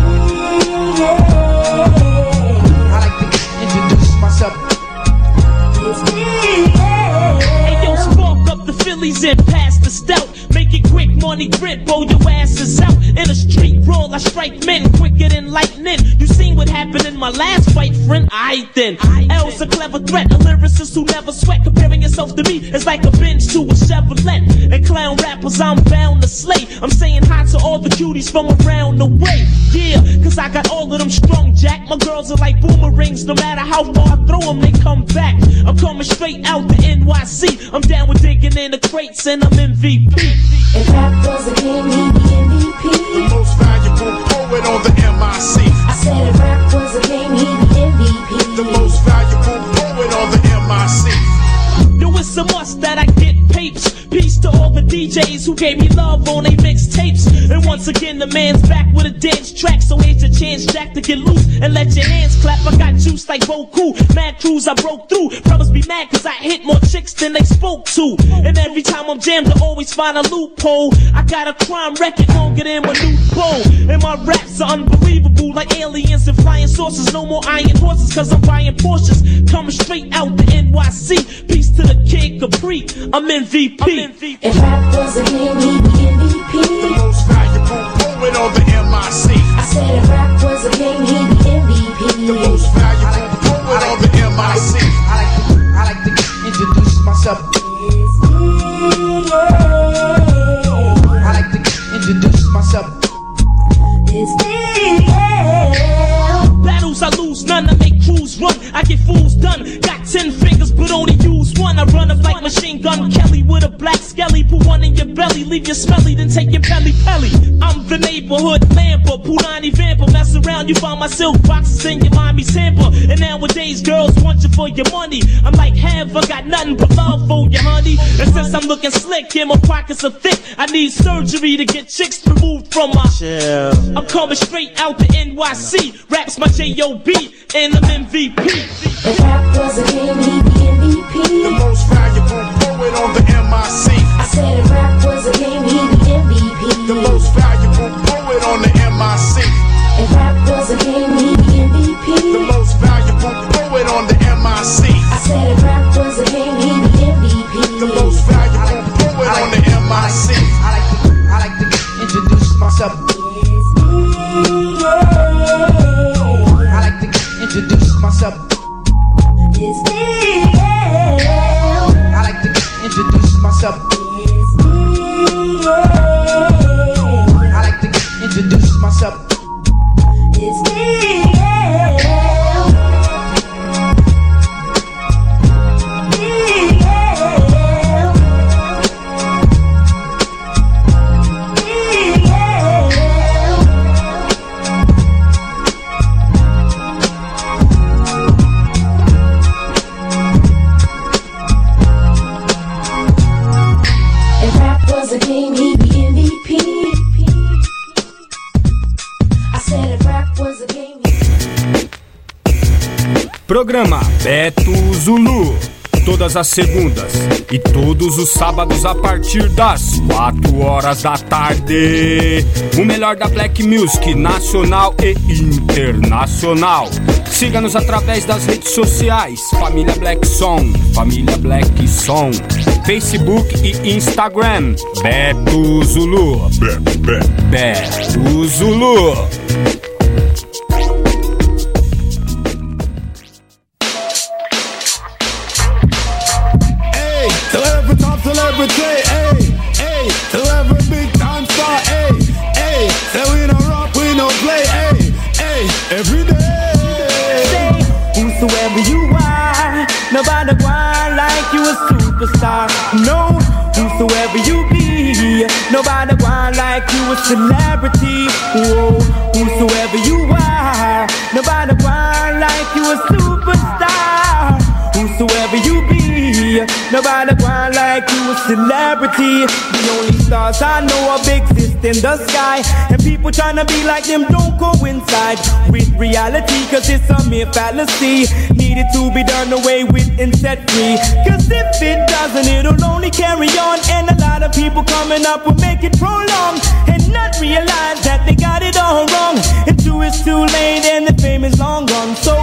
I like to introduce myself. It's me. Hey yo, spark up the Phillies and pass the stout. Money grip, blow your asses out. In a street brawl, I strike men quicker than lightning. You seen what happened in my last fight, friend? I then. L's a clever threat, a lyricist who never sweat. Comparing yourself to me is like a bench to a Chevrolet. And clown rappers, I'm bound to slay. I'm saying hi to all the cuties from around the way. Yeah, cause I got all of them strong, Jack. My girls are like boomerangs, no matter how far I throw them, they come back. I'm coming straight out the NYC. I'm down with digging in the crates and I'm MVP. If rap was a game, he'd be MVP. The most valuable poet on the MIC. I said if rap was a game, he'd be MVP. The most valuable poet on the MIC. Yo, it's a must that I get papes. Peace to all the DJs who gave me love on they mixtapes. And once again, the man's back with a dance track. So here's your chance, Jack, to get loose and let your hands clap. I got juice like Boku. Mad crews I broke through. Brothers be mad cause I hit more chicks than they spoke to. And every time I'm jammed, I always find a loophole. I got a crime record longer than my new bow. And my raps are unbelievable like aliens and flying saucers. No more iron horses cause I'm buying Porsches. Coming straight out the NYC. Peace to the kid Capri. I'm MVP. If rap was a game, he'd be MVP. The most valuable poet on the MIC. I said if rap was a game, he'd be MVP. The most valuable poet on the MIC. I like to, I like to introduce myself. I like to introduce myself. It's me. Battles I lose, none I make crews run. I get fools done. Got ten fingers, but only use one. I run up like machine gun Kelly with a black skelly. Put one in your belly, leave you smelly, then take your belly pelly. I'm the neighborhood lamper, Punani vamper. Mess around, you find my silk boxes in your mommy's hamper. And nowadays, girls want you for your money. I'm like, have I got nothing but love for you, honey? And since I'm looking slick and my pockets are thick, I need surgery to get chicks removed from my. Chill. I'm coming straight out the NYC. Raps my J.O.B. in I'm MVP. If rap was a game, he'd be MVP. The most valuable poet on the MIC. I said if rap was a game, he'd be MVP. The most valuable poet on the MIC. If rap was a game, he'd be MVP. The most valuable poet on the MIC. I said if rap was a game, he'd be MVP. The most valuable poet on the MIC. I like to, I like to introduce myself. his name. Programa Beto Zulu. Todas as segundas e todos os sábados a partir das 4 horas da tarde. O melhor da Black Music nacional e internacional. Siga-nos através das redes sociais: Família Black Song, Família Black Song, Facebook e Instagram. Beto Zulu. Beto Zulu. A celebrity. Whoa, whosoever you are, nobody want like you a superstar. Whosoever you be, nobody want like you a celebrity. The only stars I know of exist in the sky, and people tryna be like them don't coincide with reality, cause it's a mere fallacy. Needed to be done away with and set free. Cause if it doesn't, it'll only carry on, and a lot of people coming up will make it prolong and not realize that they got it all wrong. Until it's too late and the fame is long gone. So,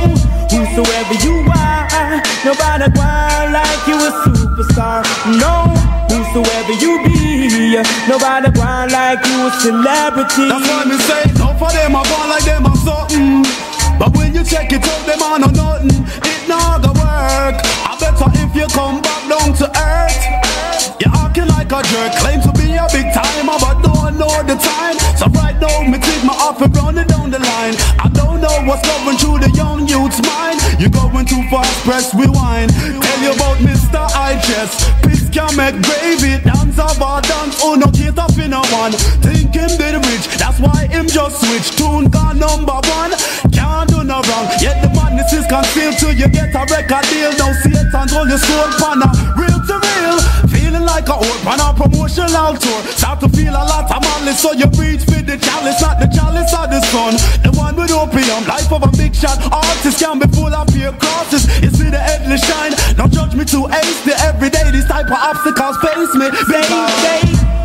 whosoever you are, nobody want like you a superstar. No, whosoever you be, nobody want like you a celebrity. That's why me say, no for them I want like them or something. But when you check it out, them I know nothing. It not go work. I better if you come back down to earth. You're acting like a jerk, claim to be a big timer, but don't the time. So right now, me take my off and running down the line. I don't know what's going through the young youth's mind. You're going too fast, press rewind. Tell you about Mr. I Chess. Pigs can make gravy, dance of a dance. Oh, no, get up in a one. Think him did rich, that's why him just switch. Tune gone number one. Can't do no wrong. Yet the madness is concealed till you get a record deal. Now Satan's hold your soul, pana. Real to real. Like a old pan a promotional tour. Start to feel a lot of malice, so you reach for the chalice, not the chalice of the sun. The one with opium, life of a big shot artist can be full of fear crosses. You see the headless shine. Don't judge me too hasty. Every day these type of obstacles face me. Say,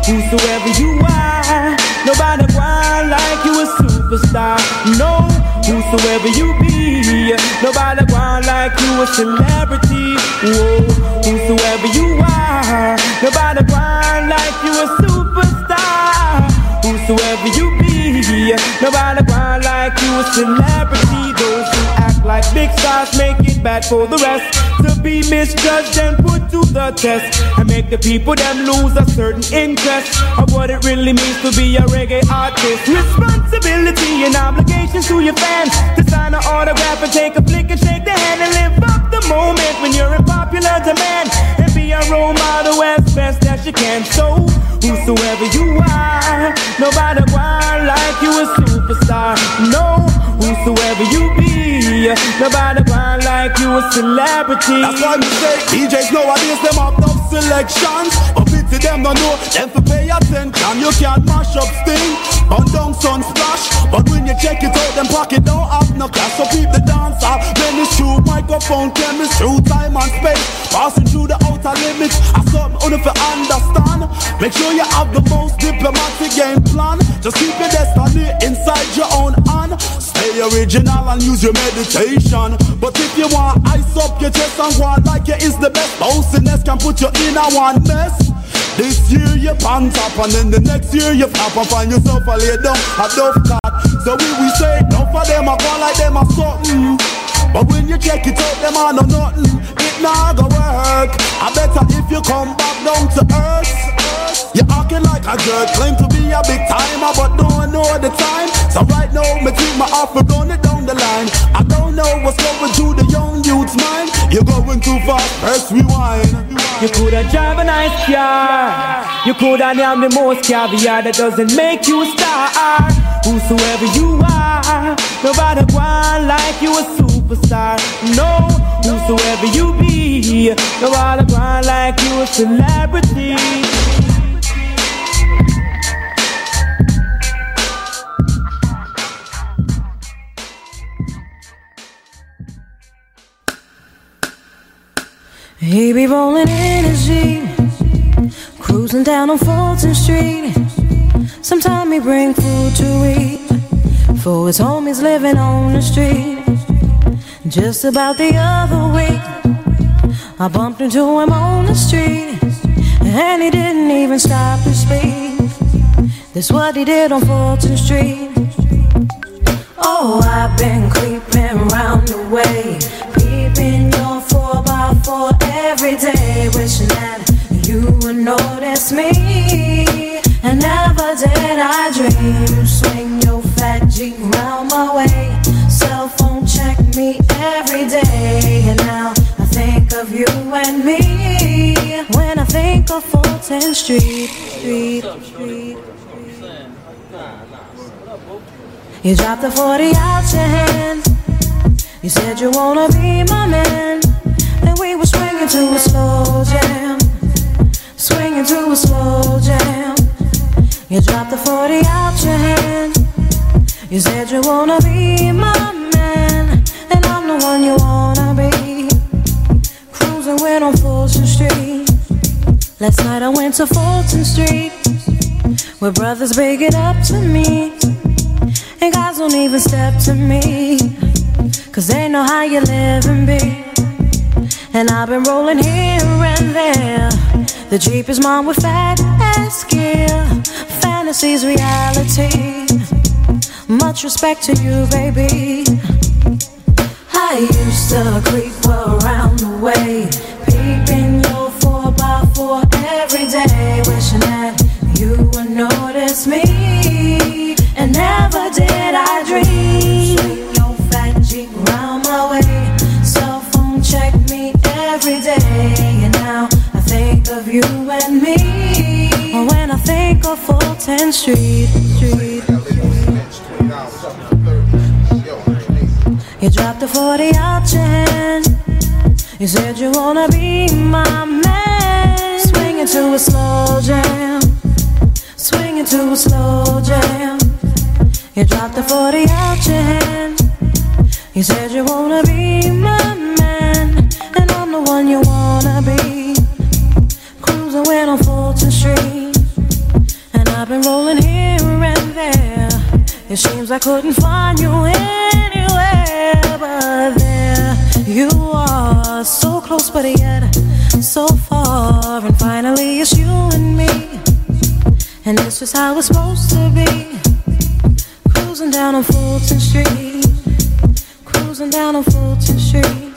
whosoever you are, nobody want like you a superstar. No, whosoever you be, nobody want like you a celebrity. Whoa, whosoever you are, nobody want like you a superstar. Whosoever you be, nobody want like you a celebrity. Those who act like big stars make it bad for the rest. To be misjudged and put to the test and make the people them lose a certain interest of what it really means to be a reggae artist. Responsibility and obligations to your fans to sign an autograph and take a flick and shake the hand and live up the moment when you're in popular demand and be a role model as best as you can. So whosoever you are, nobody want like you a superstar. No, whosoever you be, nobody want like you a celebrity. That's why me say DJs nowadays them have tough selections. But pity them don't know them to pay attention. You can't mash up sting, burn down sun splash. But when you check it out, them pocket don't have no class. So keep the dance. Then it's true microphone chemistry, time and space, passing through the outer limits. I something only for understand. Make sure you have the most diplomatic game plan. Just keep your destiny inside your own hand. Stay original and use your meditation. But if you want ice up your chest and go like you is the best, boastiness can put you in a one mess. This year you pants up and then the next year you flap and find yourself a lay down a dove cart. So we we say enough for them a go like them a something. But when you check it out, them a know nothing. It not go work. I better if you come back down to earth. Acting like a jerk, claim to be a big timer, but don't know the time. So right now, me take my offer, run it down the line. I don't know what's going through the young youth's mind. You're going too fast, press rewind. You coulda drive a nice car. You coulda name the most caviar that doesn't make you a star. Whosoever you are, nobody want like you a superstar. No, whosoever you be, nobody want like you a celebrity. He be rolling in his Jeep, cruising down on Fulton Street. Sometime he bring food to eat for his homies living on the street. Just about the other week, I bumped into him on the street, and he didn't even stop to speak. That's what he did on Fulton Street. Oh, I've been creeping round the way, peeping four every day, wishing that you would notice me. And never did I dream you swing your fat Jeep round my way. Cell phone check me every day, and now I think of you and me when I think of Fulton Street. Street, Street. You dropped the 40 out your hand. You said you wanna be my man. Then we were swinging to a slow jam. Swinging to a slow jam. You dropped the 40 out your hand. You said you wanna be my man. And I'm the one you wanna be. Cruising with on Fulton Street. Last night I went to Fulton Street. Where brothers bring it up to me. And guys don't even step to me. Cause they know how you live and be. And I've been rolling here and there. The Jeep is mine with fat ass gear. Fantasy's reality. Much respect to you, baby. I used to creep around the way. Peeping your 4x4 every day. Wishing that you would notice me. And never did you and me. When I think of Fulton Street. Street. You dropped the 40 out your hand. You said you wanna be my man. Swinging to a slow jam. Swinging to a slow jam. You dropped the 40 out your hand. You said you wanna be my man. And I'm the one you wanna I've been rolling here and there. It seems I couldn't find you anywhere but there. You are so close, but yet so far. And finally, it's you and me. And it's just how it's supposed to be. Cruising down on Fulton Street. Cruising down on Fulton Street.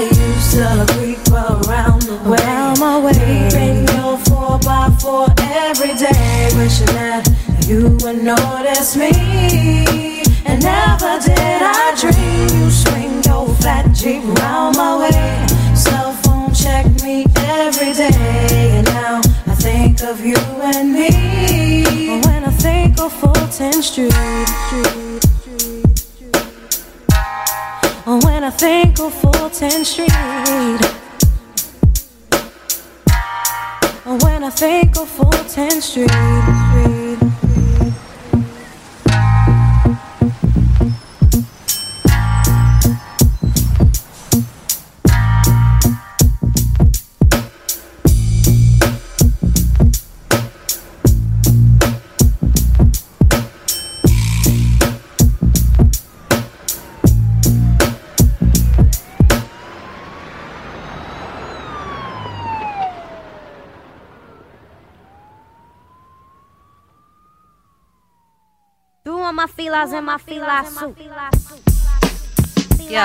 I used to creep around the way, around my way. Peeping your four by four every day, wishing that you would notice me. And never did I dream you swing your fat Jeep round my way. Cell phone check me every day, and now I think of you and me. When I think of Fulton Street. Street, Street, Street. When I think of Fulton Street. When I think of Fulton Street. Uma filas é uma Yo,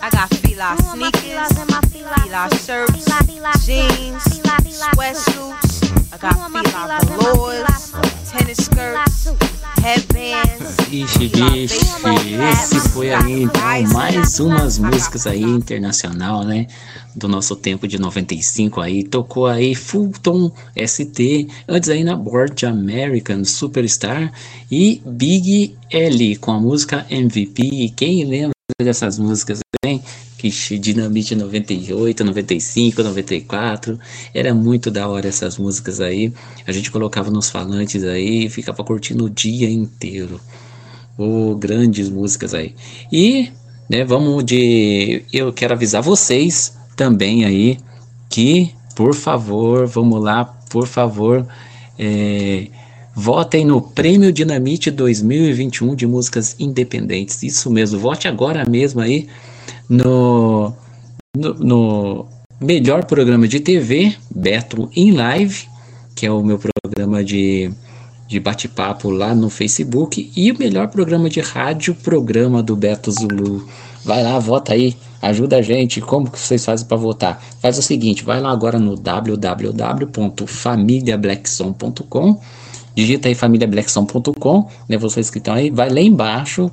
I got fila sneakers, fila shirts, jeans, sweatsuits. I got fila velours, tennis skirts, headbands. Vixe, vixe, esse foi aí então mais umas músicas aí internacional, né? Do nosso tempo de 95 aí, tocou aí Fulton ST, antes aí na Board American Superstar e Big L com a música MVP. Quem lembra dessas músicas, hein? Que Dinamite 98, 95, 94. Era muito da hora essas músicas aí. A gente colocava nos falantes aí ficava curtindo o dia inteiro. ou grandes músicas aí. E, né, vamos de. Eu quero avisar vocês também aí que, por favor, vamos lá, por favor, é, votem no Prêmio Dinamite 2021 de músicas independentes. Isso mesmo, vote agora mesmo aí no, no, no melhor programa de TV, Beto in Live, que é o meu programa de, de bate-papo lá no Facebook, e o melhor programa de rádio, programa do Beto Zulu. Vai lá, vota aí, ajuda a gente. Como que vocês fazem para votar? Faz o seguinte, vai lá agora no www.familiablackson.com, digita aí familiablackson.com, né, vocês que estão aí, vai lá embaixo,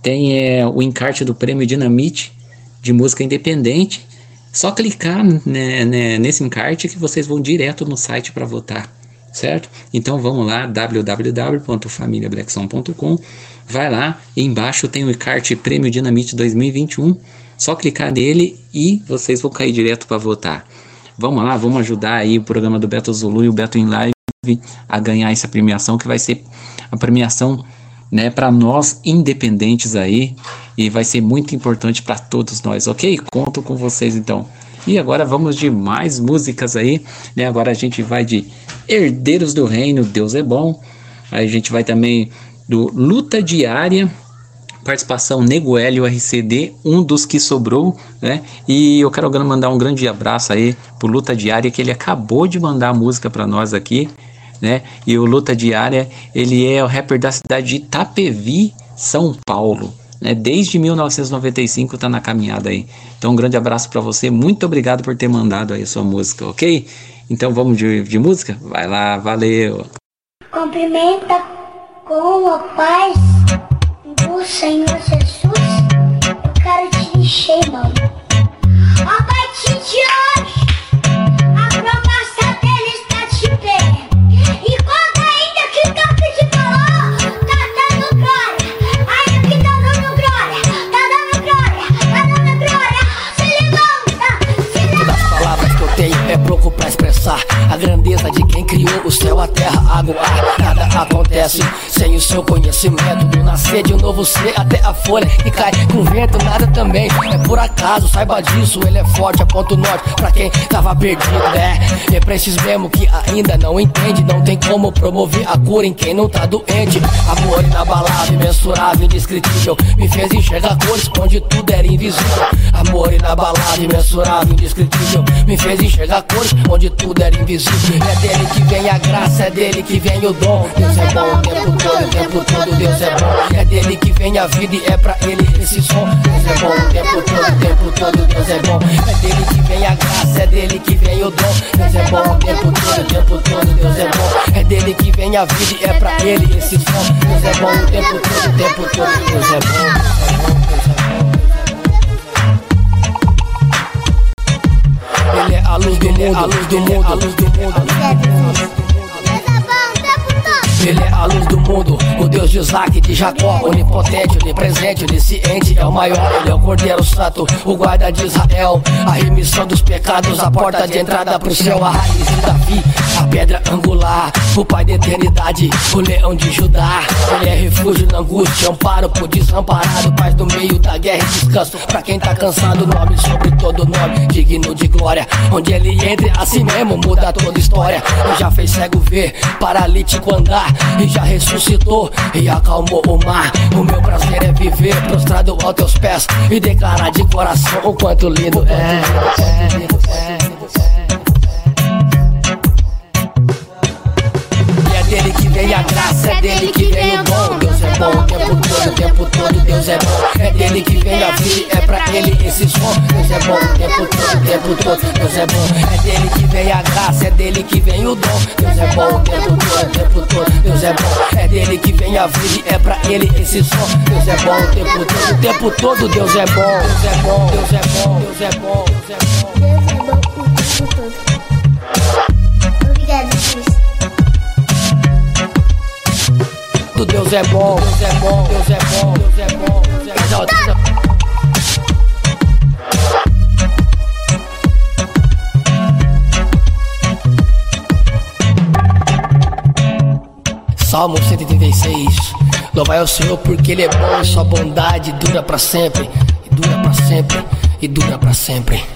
tem é, o encarte do Prêmio Dinamite de música independente só clicar né, né, nesse encarte que vocês vão direto no site para votar, certo? Então vamos lá, www.familiablackson.com, vai lá, embaixo tem o encarte Prêmio Dinamite 2021, só clicar nele e vocês vão cair direto para votar. Vamos lá, vamos ajudar aí o programa do Beto Zulu e o Beto em Live a ganhar essa premiação que vai ser a premiação né, para nós independentes aí e vai ser muito importante para todos nós, ok? Conto com vocês então. E agora vamos de mais músicas aí, né? Agora a gente vai de Herdeiros do Reino, Deus é Bom. Aí a gente vai também do Luta Diária, participação Nego Hélio RCD, um dos que sobrou, né? E eu quero mandar um grande abraço aí pro Luta Diária, que ele acabou de mandar a música para nós aqui, né? E o Luta Diária, ele é o rapper da cidade de Itapevi, São Paulo. Né? Desde 1995 tá na caminhada aí. Então um grande abraço para você, muito obrigado por ter mandado aí a sua música, ok? Então vamos de, de música? Vai lá, valeu! Cumprimenta com a paz do Senhor Jesus. Eu quero te encher, mano. A partir de hoje, a promessa dele está de pé. E conta ainda que toque de falou, tá dando glória. Ainda que tá dando glória, tá dando glória, tá dando glória. Se levanta, se levanta. das palavras que eu tenho é pouco pra expressar a grandeza de quem criou o céu, a terra, a água, o ar. Nada acontece sem o seu conhecimento. Do nascer de um novo ser até a folha que cai com vento, nada também é por acaso. Saiba disso, ele é forte, a ponto norte pra quem tava perdido. É, é pra esses mesmo que ainda não entende. Não tem como promover a cura em quem não tá doente. Amor inabalável, imensurável, indescritível. Me fez enxergar cores onde tudo era invisível. Amor inabalável, imensurável, indescritível. Me fez enxergar cores onde tudo era invisível. É dele que vem a graça, é dele que vem o dom. Deus é bom o tempo todo, o tempo todo Deus é bom. É dele que vem a vida e é pra ele esse som. Deus é bom o tempo todo, o tempo todo Deus é bom. É dele que vem a graça, é dele que vem o dom. Deus é bom o tempo todo, o tempo todo Deus é bom. É dele que vem a vida e é pra ele esse som. Deus é bom o tempo todo, o tempo todo Deus é bom. Deus é bom, Deus é bom. A luz do mundo, a luz do mundo, a luz do mundo. Ele é a luz do mundo, o Deus de Isaac, de Jacó, onipotente, onipresente, onisciente, é o maior, ele é o Cordeiro Santo, o guarda de Israel, a remissão dos pecados, a porta de entrada pro céu, a raiz de Davi, a pedra angular, o pai da eternidade, o leão de Judá, ele é refúgio na angústia, amparo pro desamparado, paz no meio da guerra e descanso, pra quem tá cansado, nome sobre todo nome, digno de glória, onde ele entra, assim mesmo muda toda história, já fez cego ver, paralítico andar, e já ressuscitou e acalmou o mar. O meu prazer é viver prostrado aos teus pés e declarar de coração o quanto lindo é. E é dele que vem a graça, é dele que bom o tempo todo, o tempo todo Deus é bom. É dele que vem a vida, é pra ele esse som. Deus é bom o tempo todo, o tempo todo Deus é bom. É dele que vem a graça, é dele que vem o dom. Deus é bom o tempo todo, o tempo todo Deus é bom. É dele que vem a vida, é pra ele esse som. Deus é bom o tempo todo, o tempo todo Deus é bom. Deus é bom, Deus é bom, Deus é bom, Deus é bom. É Deus é bom, Deus é bom, Deus é bom, Deus é bom, Deus é bom. Deus é bom. Salmo 136 Louvai ao Senhor porque Ele é bom e sua bondade dura para sempre, e dura para sempre, e dura para sempre.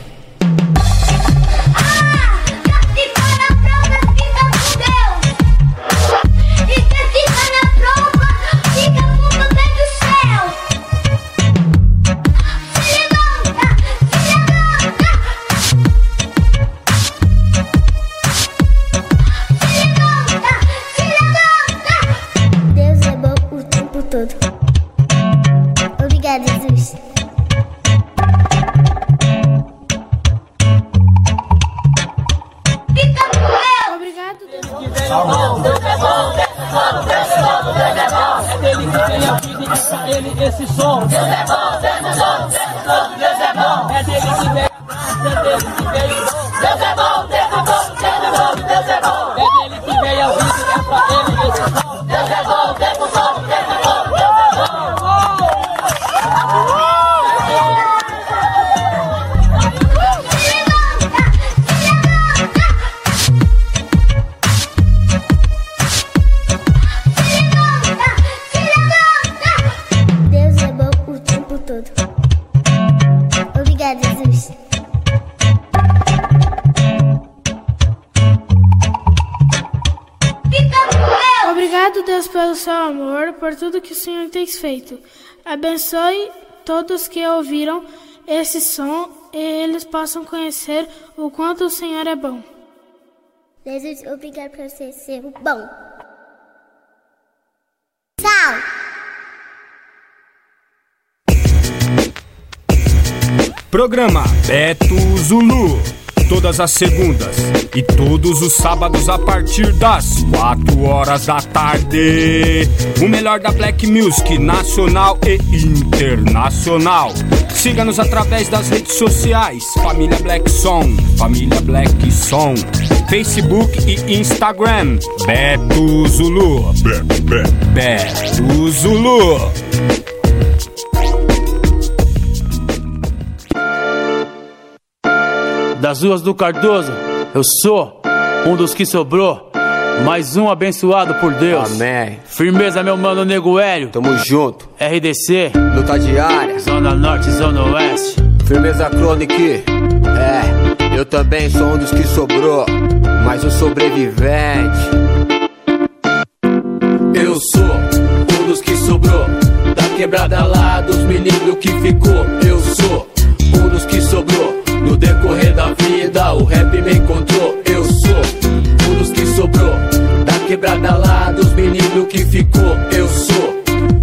Todos que ouviram esse som e eles possam conhecer o quanto o Senhor é bom. Jesus, obrigado por você ser bom. Tchau. Programa Beto Zulu. Todas as segundas e todos os sábados a partir das 4 horas da tarde. O melhor da Black Music nacional e internacional. Siga-nos através das redes sociais: Família Black Song, Família Black Song, Facebook e Instagram. Beto Zulu. Beto Zulu. Das ruas do Cardoso, eu sou um dos que sobrou. Mais um abençoado por Deus. Amém. Firmeza, meu mano Nego Hélio. Tamo junto. RDC. Luta diária. Zona Norte, Zona Oeste. Firmeza Chronic. É, eu também sou um dos que sobrou. Mas um sobrevivente. Eu sou um dos que sobrou. Da quebrada lá dos meninos que ficou. Eu sou o rap me encontrou. Eu sou um dos que sobrou. Da quebrada lá dos meninos que ficou. Eu sou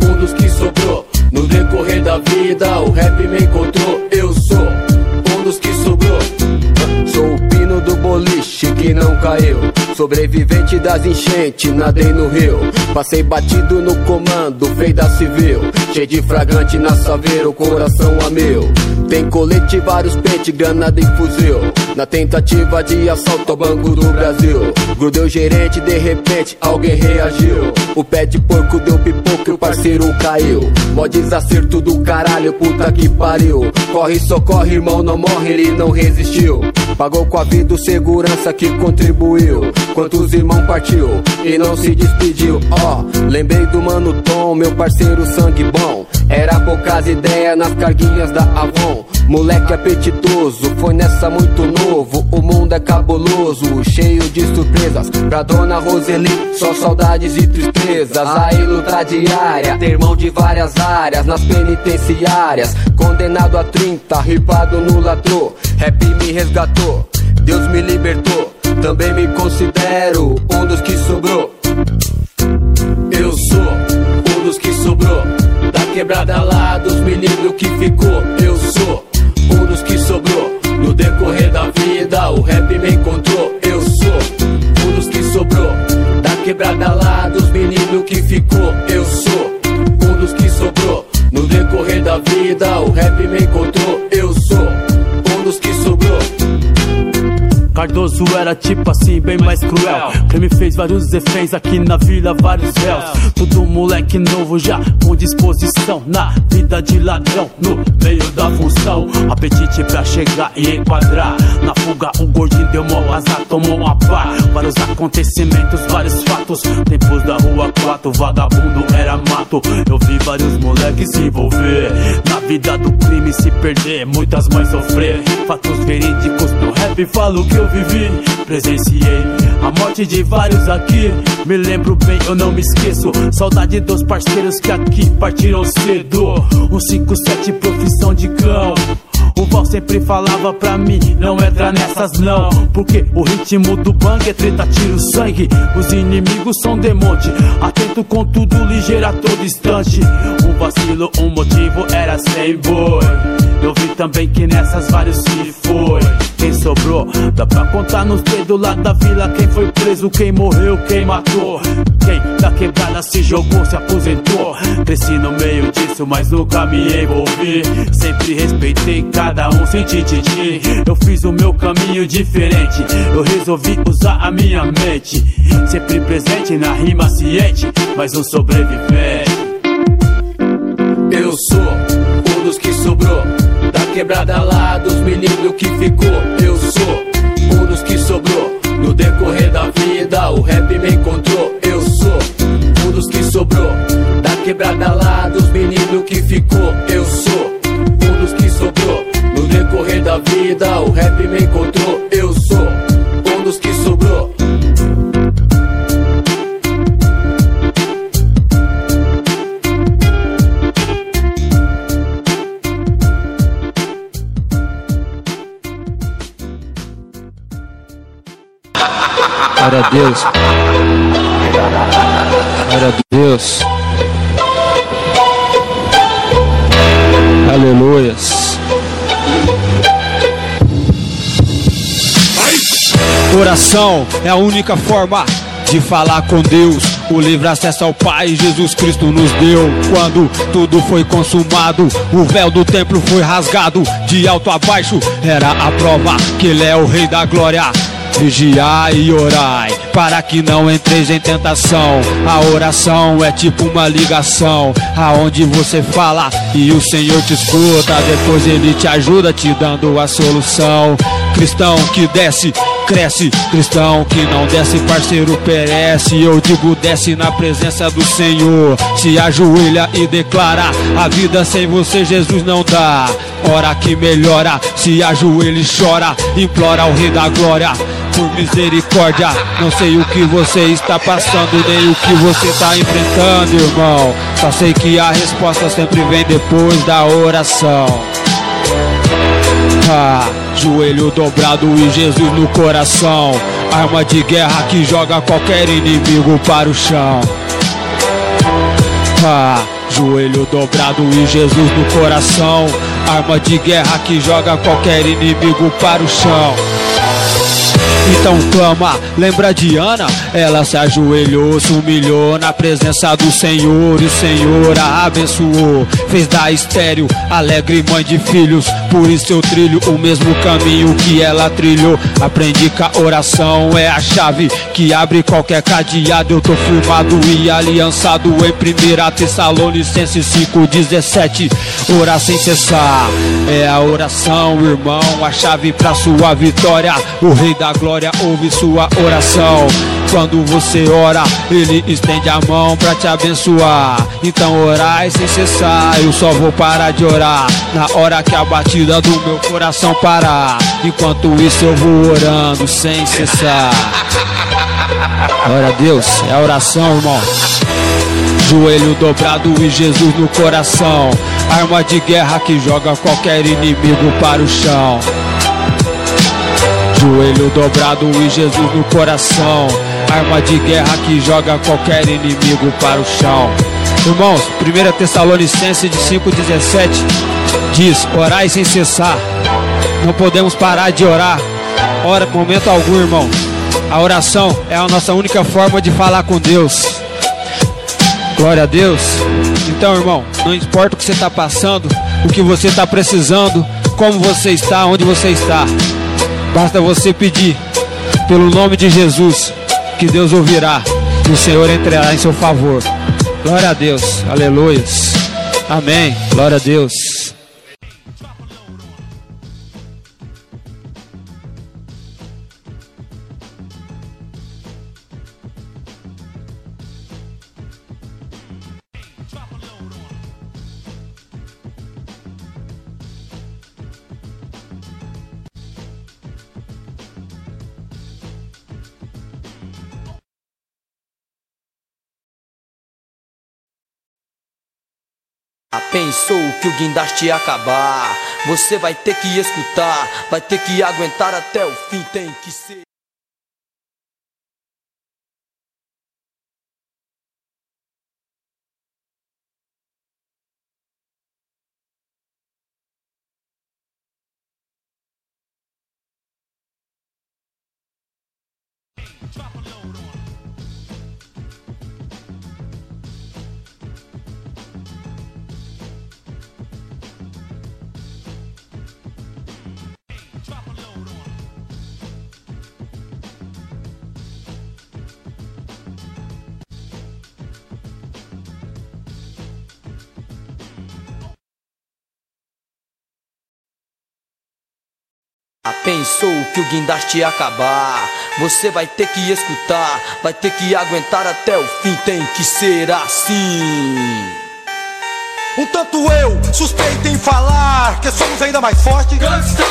um dos que sobrou. No decorrer da vida, o rap me encontrou. Eu sou um dos que sobrou. Sou o pino do boliche que não caiu. Sobrevivente das enchentes, nadei no rio. Passei batido no comando, feita civil. Cheio de fragante na saveira, o coração a mil. Tem colete, vários pente, granada e fuzil. Na tentativa de assalto ao Banco do Brasil. Grudeu o gerente, de repente alguém reagiu. O pé de porco deu pipoco e o parceiro caiu. Mó desacerto do caralho, puta que pariu. Corre, socorre, irmão, não morre, ele não resistiu. Pagou com a vida o segurança que contribuiu. Quantos irmãos partiu e não se despediu. Ó, lembrei do mano Tom, meu parceiro sangue bom. Era poucas ideias nas carguinhas da Avon. Moleque apetitoso, foi nessa muito novo. O mundo é cabuloso, cheio de surpresas. Pra dona Roseli, só saudades e tristezas. Aí luta diária, ter irmão de várias áreas. Nas penitenciárias, condenado a 30, ripado no latrô. Rap me resgatou, Deus me libertou. Também me considero um dos que sobrou. Eu sou um dos que sobrou. Da quebrada lá dos meninos que ficou. Eu sou um dos que sobrou. No decorrer da vida, o rap me encontrou. Eu sou um dos que sobrou. Da quebrada lá dos meninos que ficou. Eu sou um dos que sobrou. No decorrer da vida, o rap me encontrou. Eu sou Cardoso era tipo assim, bem mais cruel. Crime fez vários reféns aqui na vila, vários réus. Tudo moleque novo já com disposição. Na vida de ladrão, no meio da função. Apetite pra chegar e enquadrar. Na fuga o gordinho deu mó azar, tomou uma pá. Vários acontecimentos, vários fatos. Tempos da rua 4, vagabundo era mato. Eu vi vários moleques se envolver. Na vida do crime se perder, muitas mães sofrer. Fatos verídicos no rap, falo que eu vivi. Presenciei a morte de vários aqui. Me lembro bem, eu não me esqueço. Saudade dos parceiros que aqui partiram cedo. Um 57 profissão de cão. O sempre falava pra mim, não entra nessas não Porque o ritmo do bang é treta, tiro sangue Os inimigos são demonte Atento com tudo, ligeiro a todo instante Um vacilo, um motivo era sem boi Eu vi também que nessas vários se foi Quem sobrou, dá pra contar nos dedos lá da vila Quem foi preso, quem morreu, quem matou Quem da quebrada se jogou, se aposentou Cresci no meio disso, mas nunca me envolvi Sempre respeitei cada um sem tititi Eu fiz o meu caminho diferente. Eu resolvi usar a minha mente. Sempre presente na rima ciente Mas um sobrevivente. Eu sou um dos que sobrou Da quebrada lá dos meninos que ficou. Eu sou um dos que sobrou. No decorrer da vida o rap me encontrou. Eu sou um dos que sobrou Da quebrada lá dos meninos que ficou. Eu sou um dos que sobrou decorrer da vida o rap me encontrou Eu sou um dos que sobrou Glória a Deus. Glória a Deus. Aleluias. Oração é a única forma de falar com Deus. O livre acesso ao Pai Jesus Cristo nos deu. Quando tudo foi consumado, o véu do templo foi rasgado. De alto a baixo era a prova que Ele é o Rei da Glória. Vigiai e orai, para que não entreis em tentação. A oração é tipo uma ligação, aonde você fala e o Senhor te escuta. Depois Ele te ajuda, te dando a solução. Cristão que desce, cresce. Cristão que não desce, parceiro perece. Eu digo, desce na presença do Senhor. Se ajoelha e declara: A vida sem você, Jesus não dá. Hora que melhora, se ajoelha e chora. Implora ao Rei da Glória por misericórdia. Não sei o que você está passando, nem o que você está enfrentando, irmão. Só sei que a resposta sempre vem depois da oração. Ah, joelho dobrado e Jesus no coração. Arma de guerra que joga qualquer inimigo para o chão. Ah, joelho dobrado e Jesus no coração. Arma de guerra que joga qualquer inimigo para o chão. Então clama, lembra de Ana? Ela se ajoelhou, se humilhou na presença do Senhor E o Senhor a abençoou. Fez da estéreo, alegre mãe de filhos Por isso eu trilho o mesmo caminho que ela trilhou. Aprendi que a oração é a chave Que abre qualquer cadeado. Eu tô firmado e aliançado em 1 Tessalonicenses 5,17 Orar sem cessar É a oração, irmão A chave pra sua vitória. O Rei da Glória ouve sua oração. Quando você ora, ele estende a mão pra te abençoar. Então orai sem cessar. Eu só vou parar de orar na hora que a batida do meu coração parar. Enquanto isso eu vou orando sem cessar. Glória a Deus, é a oração, irmão. Joelho dobrado e Jesus no coração. Arma de guerra que joga qualquer inimigo para o chão. Joelho dobrado e Jesus no coração. Arma de guerra que joga qualquer inimigo para o chão. Irmãos, 1 Tessalonicense de 5,17 diz: Orai sem cessar. Não podemos parar de orar. Ora, momento algum, irmão. A oração é a nossa única forma de falar com Deus. Glória a Deus. Então, irmão, não importa o que você está passando, o que você está precisando, como você está, onde você está. Basta você pedir pelo nome de Jesus, que Deus ouvirá e o Senhor entrará em seu favor. Glória a Deus, aleluia. Amém. Glória a Deus. Pensou que o guindaste acabar. Você vai ter que escutar, vai ter que aguentar até o fim, tem que ser. Pensou que o guindaste ia acabar. Você vai ter que escutar, vai ter que aguentar até o fim, tem que ser assim. Um tanto eu suspeito em falar que somos ainda mais fortes. Gangsta!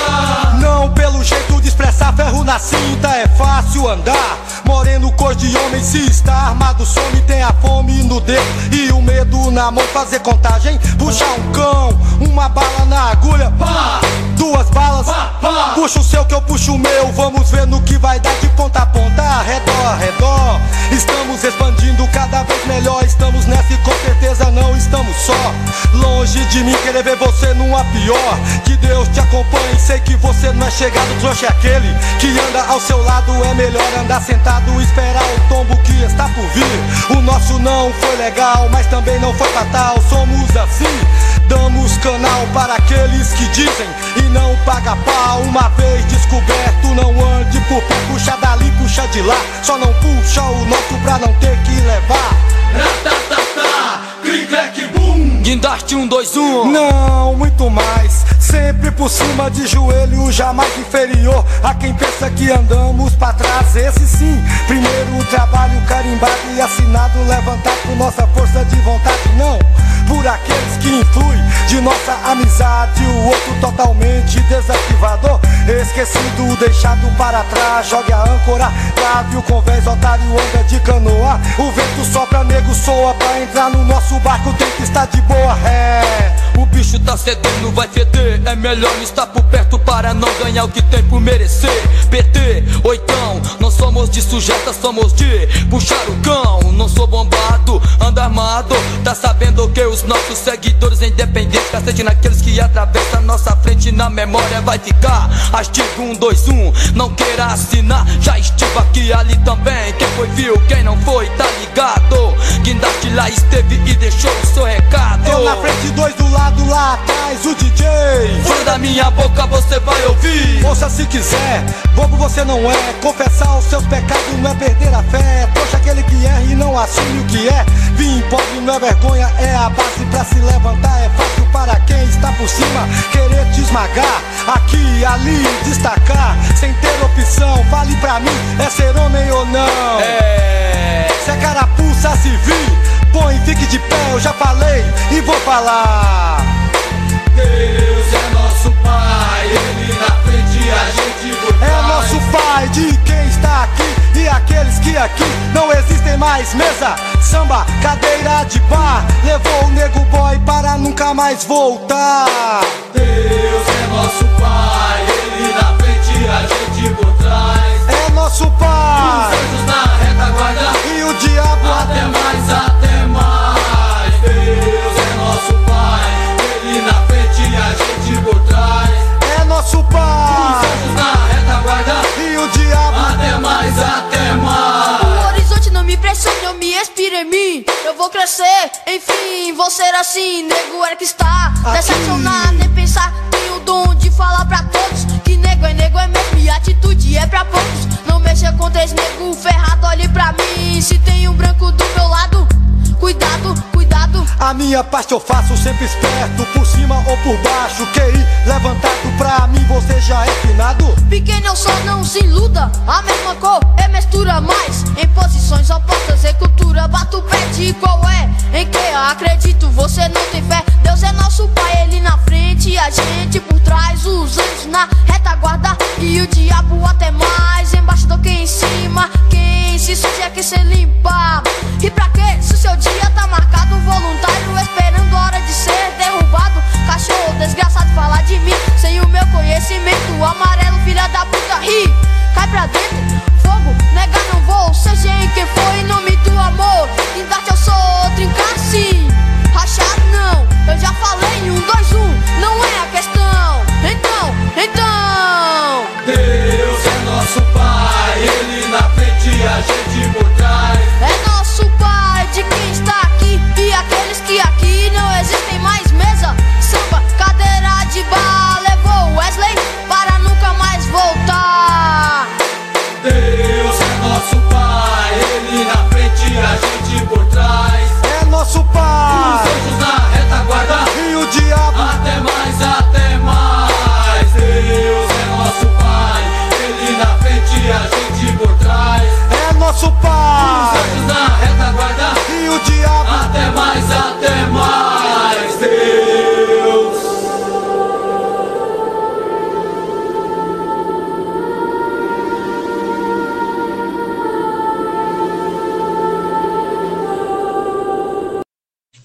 Não pelo jeito de expressar ferro na cinta, é fácil andar. Moreno, cor de homem, se está armado, some, tem a fome no dedo e o medo na mão. Fazer contagem, puxar um cão, uma bala na agulha, Pá! duas balas. Pá, pá! Puxa o seu que eu puxo o meu, vamos ver no que vai dar de ponta a ponta, redor, redor. Estamos expandindo cada vez melhor, estamos nessa e com certeza não estamos só. Longe de mim querer ver você numa pior. Que Deus te acompanhe, sei que você não é chegado, trouxa é aquele que anda ao seu lado. É melhor andar sentado, esperar o tombo que está por vir. O nosso não foi legal, mas também não foi fatal. Somos assim, damos canal para aqueles que dizem e não paga pau. Uma vez descoberto, não ande por pé, puxa dali, puxa de lá. Só não puxa o nosso pra não ter que levar. Ratatata! Cri, crack, boom! Guindaste um, dois, um. Não, muito mais. Sempre por cima de joelho, jamais inferior a quem pensa que andamos pra trás. Esse sim, primeiro o trabalho carimbado e assinado, levantado por nossa força de vontade. Não, por aqueles que influem de nossa amizade. O outro totalmente desativado, esquecido, deixado para trás. Jogue a âncora, trave o convés, otário anda de canoa. O vento sopra, nego soa pra entrar no nosso barco, tem que estar de boa ré. O bicho tá cedendo, vai feder. É melhor estar por perto para não ganhar o que tem por merecer. PT, oitão, não somos de sujeta, somos de puxar o cão. Não sou bombado, anda armado. Tá sabendo que os nossos seguidores independentes, cacete naqueles que atravessam nossa frente na memória vai ficar. Artigo 1, 2, 1, não queira assinar. Já estive aqui ali também. Quem foi viu, quem não foi, tá ligado. Guindaste lá esteve e deixou o seu recado. Eu na frente, dois do lado, lá atrás, o DJ. Fora da minha boca você vai ouvir. Ouça se quiser, bobo você não é. Confessar os seus pecados não é perder a fé. Trouxa aquele que erra e não assume o que é. Vim pobre não é vergonha, é a base pra se levantar. É fácil para quem está por cima querer te esmagar. Aqui ali destacar, sem ter opção. Fale pra mim, é ser homem ou não? É. Se é carapuça, se vir, põe, fique de pé. Eu já falei e vou falar. Deus é nosso Pai, Ele na frente a gente por É trás. nosso pai de quem está aqui e aqueles que aqui não existem mais. Mesa, samba, cadeira de bar. Levou o nego boy para nunca mais voltar. Deus é nosso Pai, Ele na frente a gente por trás. É nosso pai Os anjos na retaguarda, vou ser assim. Nego é que está decepcionado, nem pensar. Tenho o dom de falar pra todos. Que nego é nego é mesmo e atitude é pra poucos. Não mexa com três nego ferrado, olhe pra mim. Se tem um branco do meu lado, cuidado, cuidado. A minha parte eu faço sempre esperto, por cima ou por baixo. QI levantado pra mim, você já é finado. Pequeno só não se iluda. A mesma cor é mistura mais. Em posições opostas em cultura Bato o pé de qual é. Em que eu acredito você não tem fé. Deus é nosso pai, ele na frente E a gente por trás Os anjos na retaguarda. E o diabo até mais Embaixo do que em cima. Quem se suja que se limpa. E pra quê? Se o seu dia pra dentro.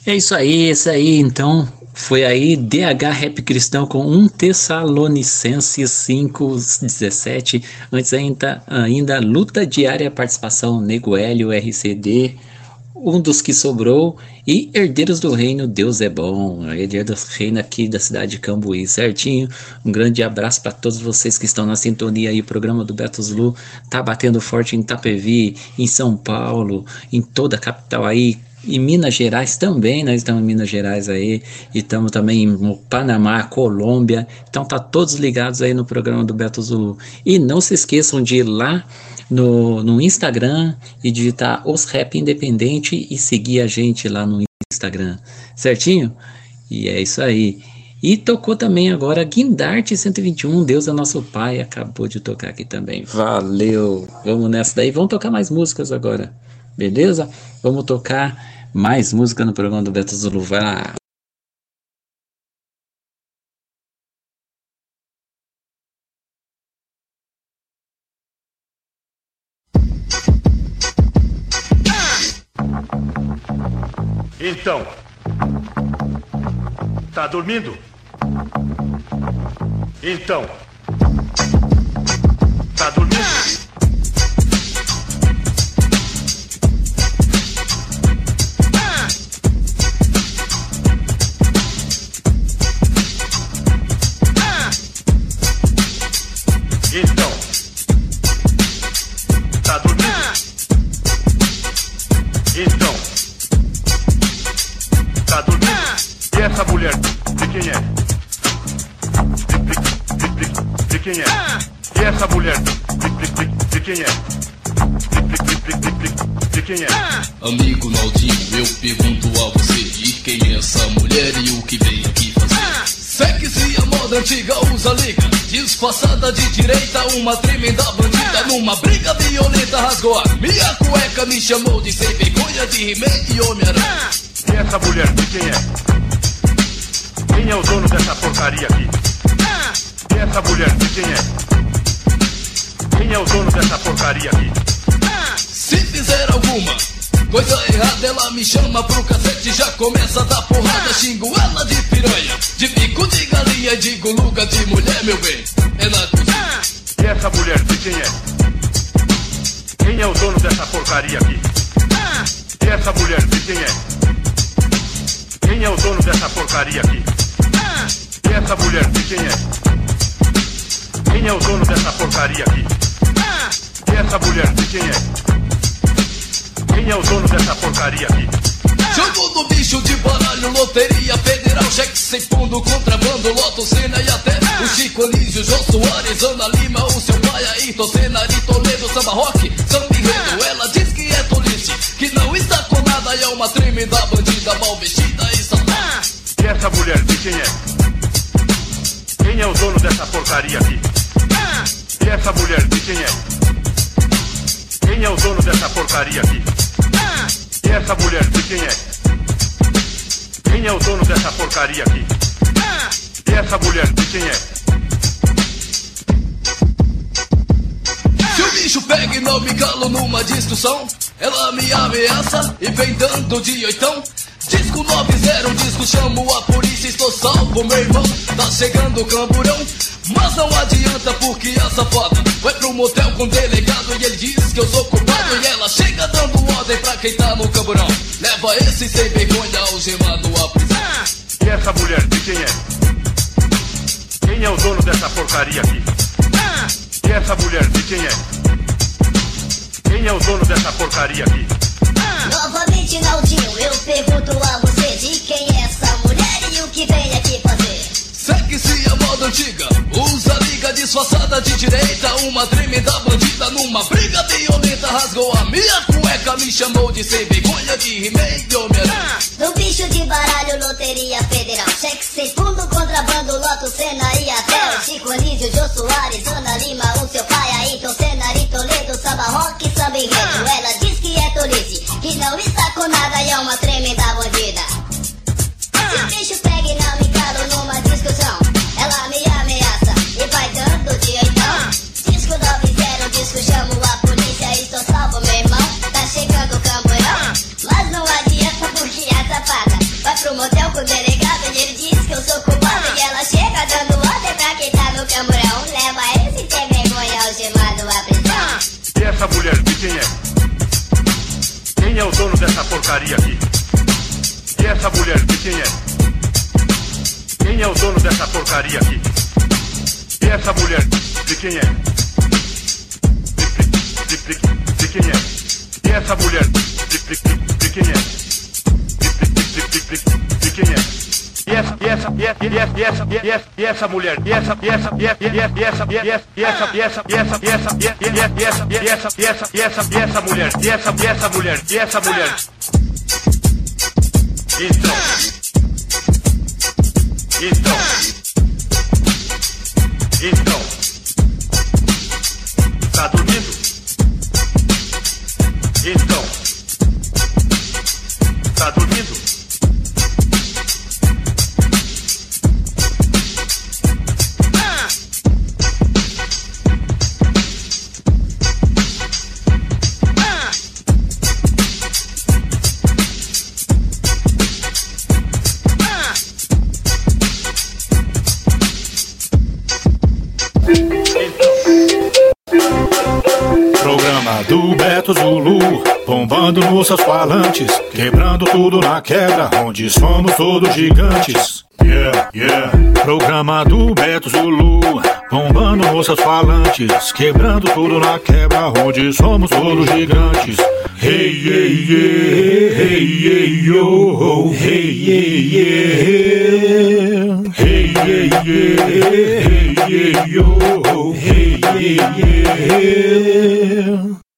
É isso aí, isso aí. Então, foi aí DH Rap Cristão com 1 Tessalonicenses 5:17. Antes ainda, ainda Luta Diária, participação Nego Hélio, RCD, um dos que sobrou e Herdeiros do Reino, Deus é bom. Herdeiros do Reino aqui da cidade de Cambuí, certinho. Um grande abraço para todos vocês que estão na sintonia aí. O programa do Beto Zulu tá batendo forte em Itapevi, em São Paulo, em toda a capital aí. Em Minas Gerais também, nós estamos em Minas Gerais aí, e estamos também no Panamá, Colômbia. Então tá todos ligados aí no programa do Beto Zulu. E não se esqueçam de ir lá no, no Instagram e digitar os Rap Independente e seguir a gente lá no Instagram, certinho? E é isso aí. E tocou também agora Guindarte 121, Deus é nosso Pai, acabou de tocar aqui também. Valeu! Vamos nessa daí, vamos tocar mais músicas agora, beleza? Vamos tocar mais música no programa do Beto Zulu, vai lá! Então. Tá dormindo? Então. Tá dormindo? Então. Tá dormindo? Então. Tá dormindo? E essa mulher? De quem é? De, de- de- de quem é? E essa mulher? De, de- de- de quem é? De, de- de- de- de- de quem é? Amigo Naldinho, eu pergunto a você de quem é essa mulher e o que veio aqui fazer. Sexy moda antiga usa liga, disfarçada de direita, uma tremenda bandida. Numa briga violenta rasgou a minha cueca, me chamou de sem vergonha de He-Man e Homem-Aranha. E essa mulher? De quem é? Quem é o dono dessa porcaria aqui? E essa mulher? De quem é? Quem é o dono dessa porcaria aqui? Se fizer alguma coisa errada, ela me chama pro cacete, já começa a dar porrada. Xingo ela de piranha, de bico de galinha, digo luga de mulher, meu bem. É na cozinha. E essa mulher? De quem é? Quem é o dono dessa porcaria aqui? E essa mulher? De quem é? Quem é o dono dessa porcaria aqui? E essa mulher? De quem é? Quem é o dono dessa porcaria aqui? E essa mulher? De quem é? Quem é o dono dessa porcaria aqui? Jogo do bicho de baralho, loteria federal, cheque sem fundo, contrabando, loto, cena e até o Chico Anísio, Jô Soares, Ana Lima, o seu pai, Ayrton Senna, Ari Toledo, Samba Rock, São Enredo. Ela diz que é tolice, que não está com nada e é uma tremenda bandida, mal vestida e safada. E essa mulher? De quem é? Quem é o dono dessa porcaria aqui? E essa mulher? De quem é? Quem é o dono dessa porcaria aqui? E essa mulher? De quem é? Quem é o dono dessa porcaria aqui? E essa mulher? De quem é? Se o bicho pega e não me calo numa discussão, ela me ameaça e vem dando de oitão. Disco 90, disco chamo a polícia, estou salvo, meu irmão. Tá chegando o camburão. Mas não adianta porque a safada vai pro motel com o delegado e ele diz que eu sou culpado. E ela chega dando ordem pra quem tá no camburão. Leva esse sem vergonha algemado à prisão. E essa mulher, de quem é? Quem é o dono dessa porcaria aqui? E essa mulher, de quem é? Quem é o dono dessa porcaria aqui? Novamente, Naldinho, eu pergunto a você de quem é essa mulher e o que vem aqui fazer. Segue-se a moda antiga, usa liga disfarçada de direita. Uma tremenda bandida numa briga violenta rasgou a minha cueca. Me chamou de sem vergonha de He-Man e Homem-Aranha. No bicho de baralho, loteria federal. Cheque sem fundo, contrabando, loto, cena e até. Chico Anísio, Jô Soares, Ana Lima, o seu pai, Ayrton Senna, Ari Toledo, samba rock, samba enredo. Ela diz que é tolice, que não está com nada e é uma tremenda bandida. Pro motel com o delegado e ele diz que eu sou culpado. E ela chega dando ordem pra quem tá no camburão. Leva esse sem vergonha algemado à prisão. E essa mulher, de quem é? Quem é o dono dessa porcaria aqui? E essa mulher, de quem é? Quem é o dono dessa porcaria aqui? E essa mulher, de quem é? e essa mulher, e essa peça, e essa peça, e essa peça, e essa peça, e essa peça, e essa peça, e essa mulher, e essa peça, mulher, e essa mulher. Então. Então. Então. Tá tudo bombando nos seus falantes, quebrando tudo na quebra, onde somos todos gigantes. Yeah, yeah. Programa do Beto Zulu, bombando nos seus falantes, quebrando tudo na quebra, onde somos todos gigantes. Hey, hey, yeah, hey, hey, yo, hey, yeah, yeah. Hey, yeah, yeah, hey, yeah, yo, hey, yeah, yeah.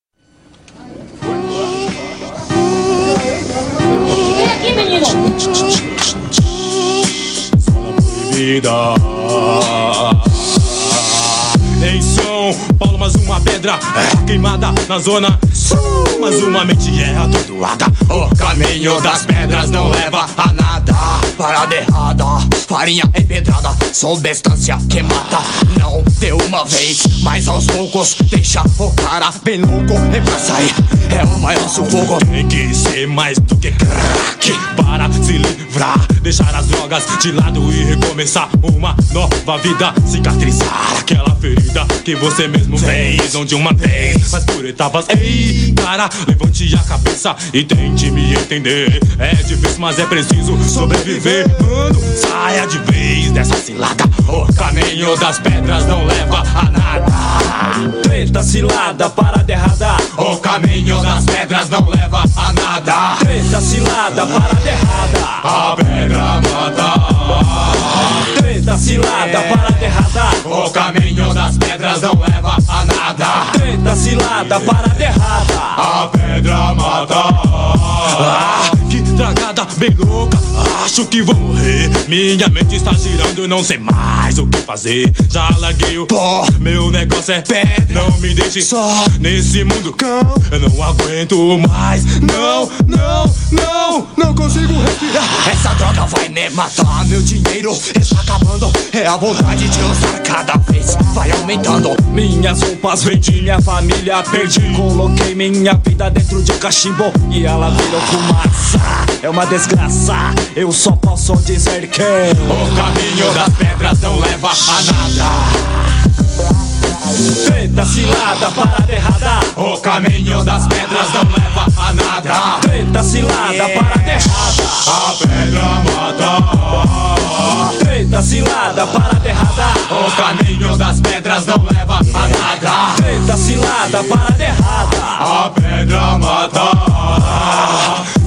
Menino. vida. Em São Paulo, mais uma pedra é, queimada na zona Mais uma mente é atordoada. O caminho das pedras não leva a nada. Parada errada, farinha empedrada. Substância que mata. Não de uma vez, mas aos poucos. Deixa o cara bem louco. E pra sair é o maior sufoco. Tem que ser mais do que crack. Para se livrar, deixar as drogas de lado e recomeçar uma nova vida. Cicatrizar aquela ferida que você mesmo fez. Onde uma vez, mas por etapas. Ei, cara, levante a cabeça e tente me entender. É difícil, mas é preciso sobreviver. Mano, saia de vez dessa cilada. O caminho das pedras não leva a nada. Treta cilada, parada errada. O caminho das pedras não leva a nada. Treta cilada, parada errada. A pedra mata. Treta cilada, parada errada. O caminho das pedras não leva a nada. Treta cilada, parada errada. A pedra mata. Ah, que tragada bem louca. Acho que vou morrer. Minha mente está girando, não sei mais o que fazer. Já larguei o pó. Meu negócio é pé. Não me deixe só nesse mundo cão. Eu não aguento mais. Não, não, não, não consigo respirar. Essa droga vai me matar. Meu dinheiro está acabando. É a vontade de usar cada vez. Vai aumentando. Minhas roupas vendi, minha família perdi. Coloquei minha vida dentro de cachimbo e ela virou fumaça. É uma desgraça. Eu só posso dizer que o caminho das pedras não leva a nada. Treta cilada, parada errada. O caminho das pedras não leva a nada. Treta cilada, yeah. parada errada. A pedra mata. Treta cilada, parada errada. O caminho das pedras não leva a nada. Treta cilada, parada errada. A pedra mata.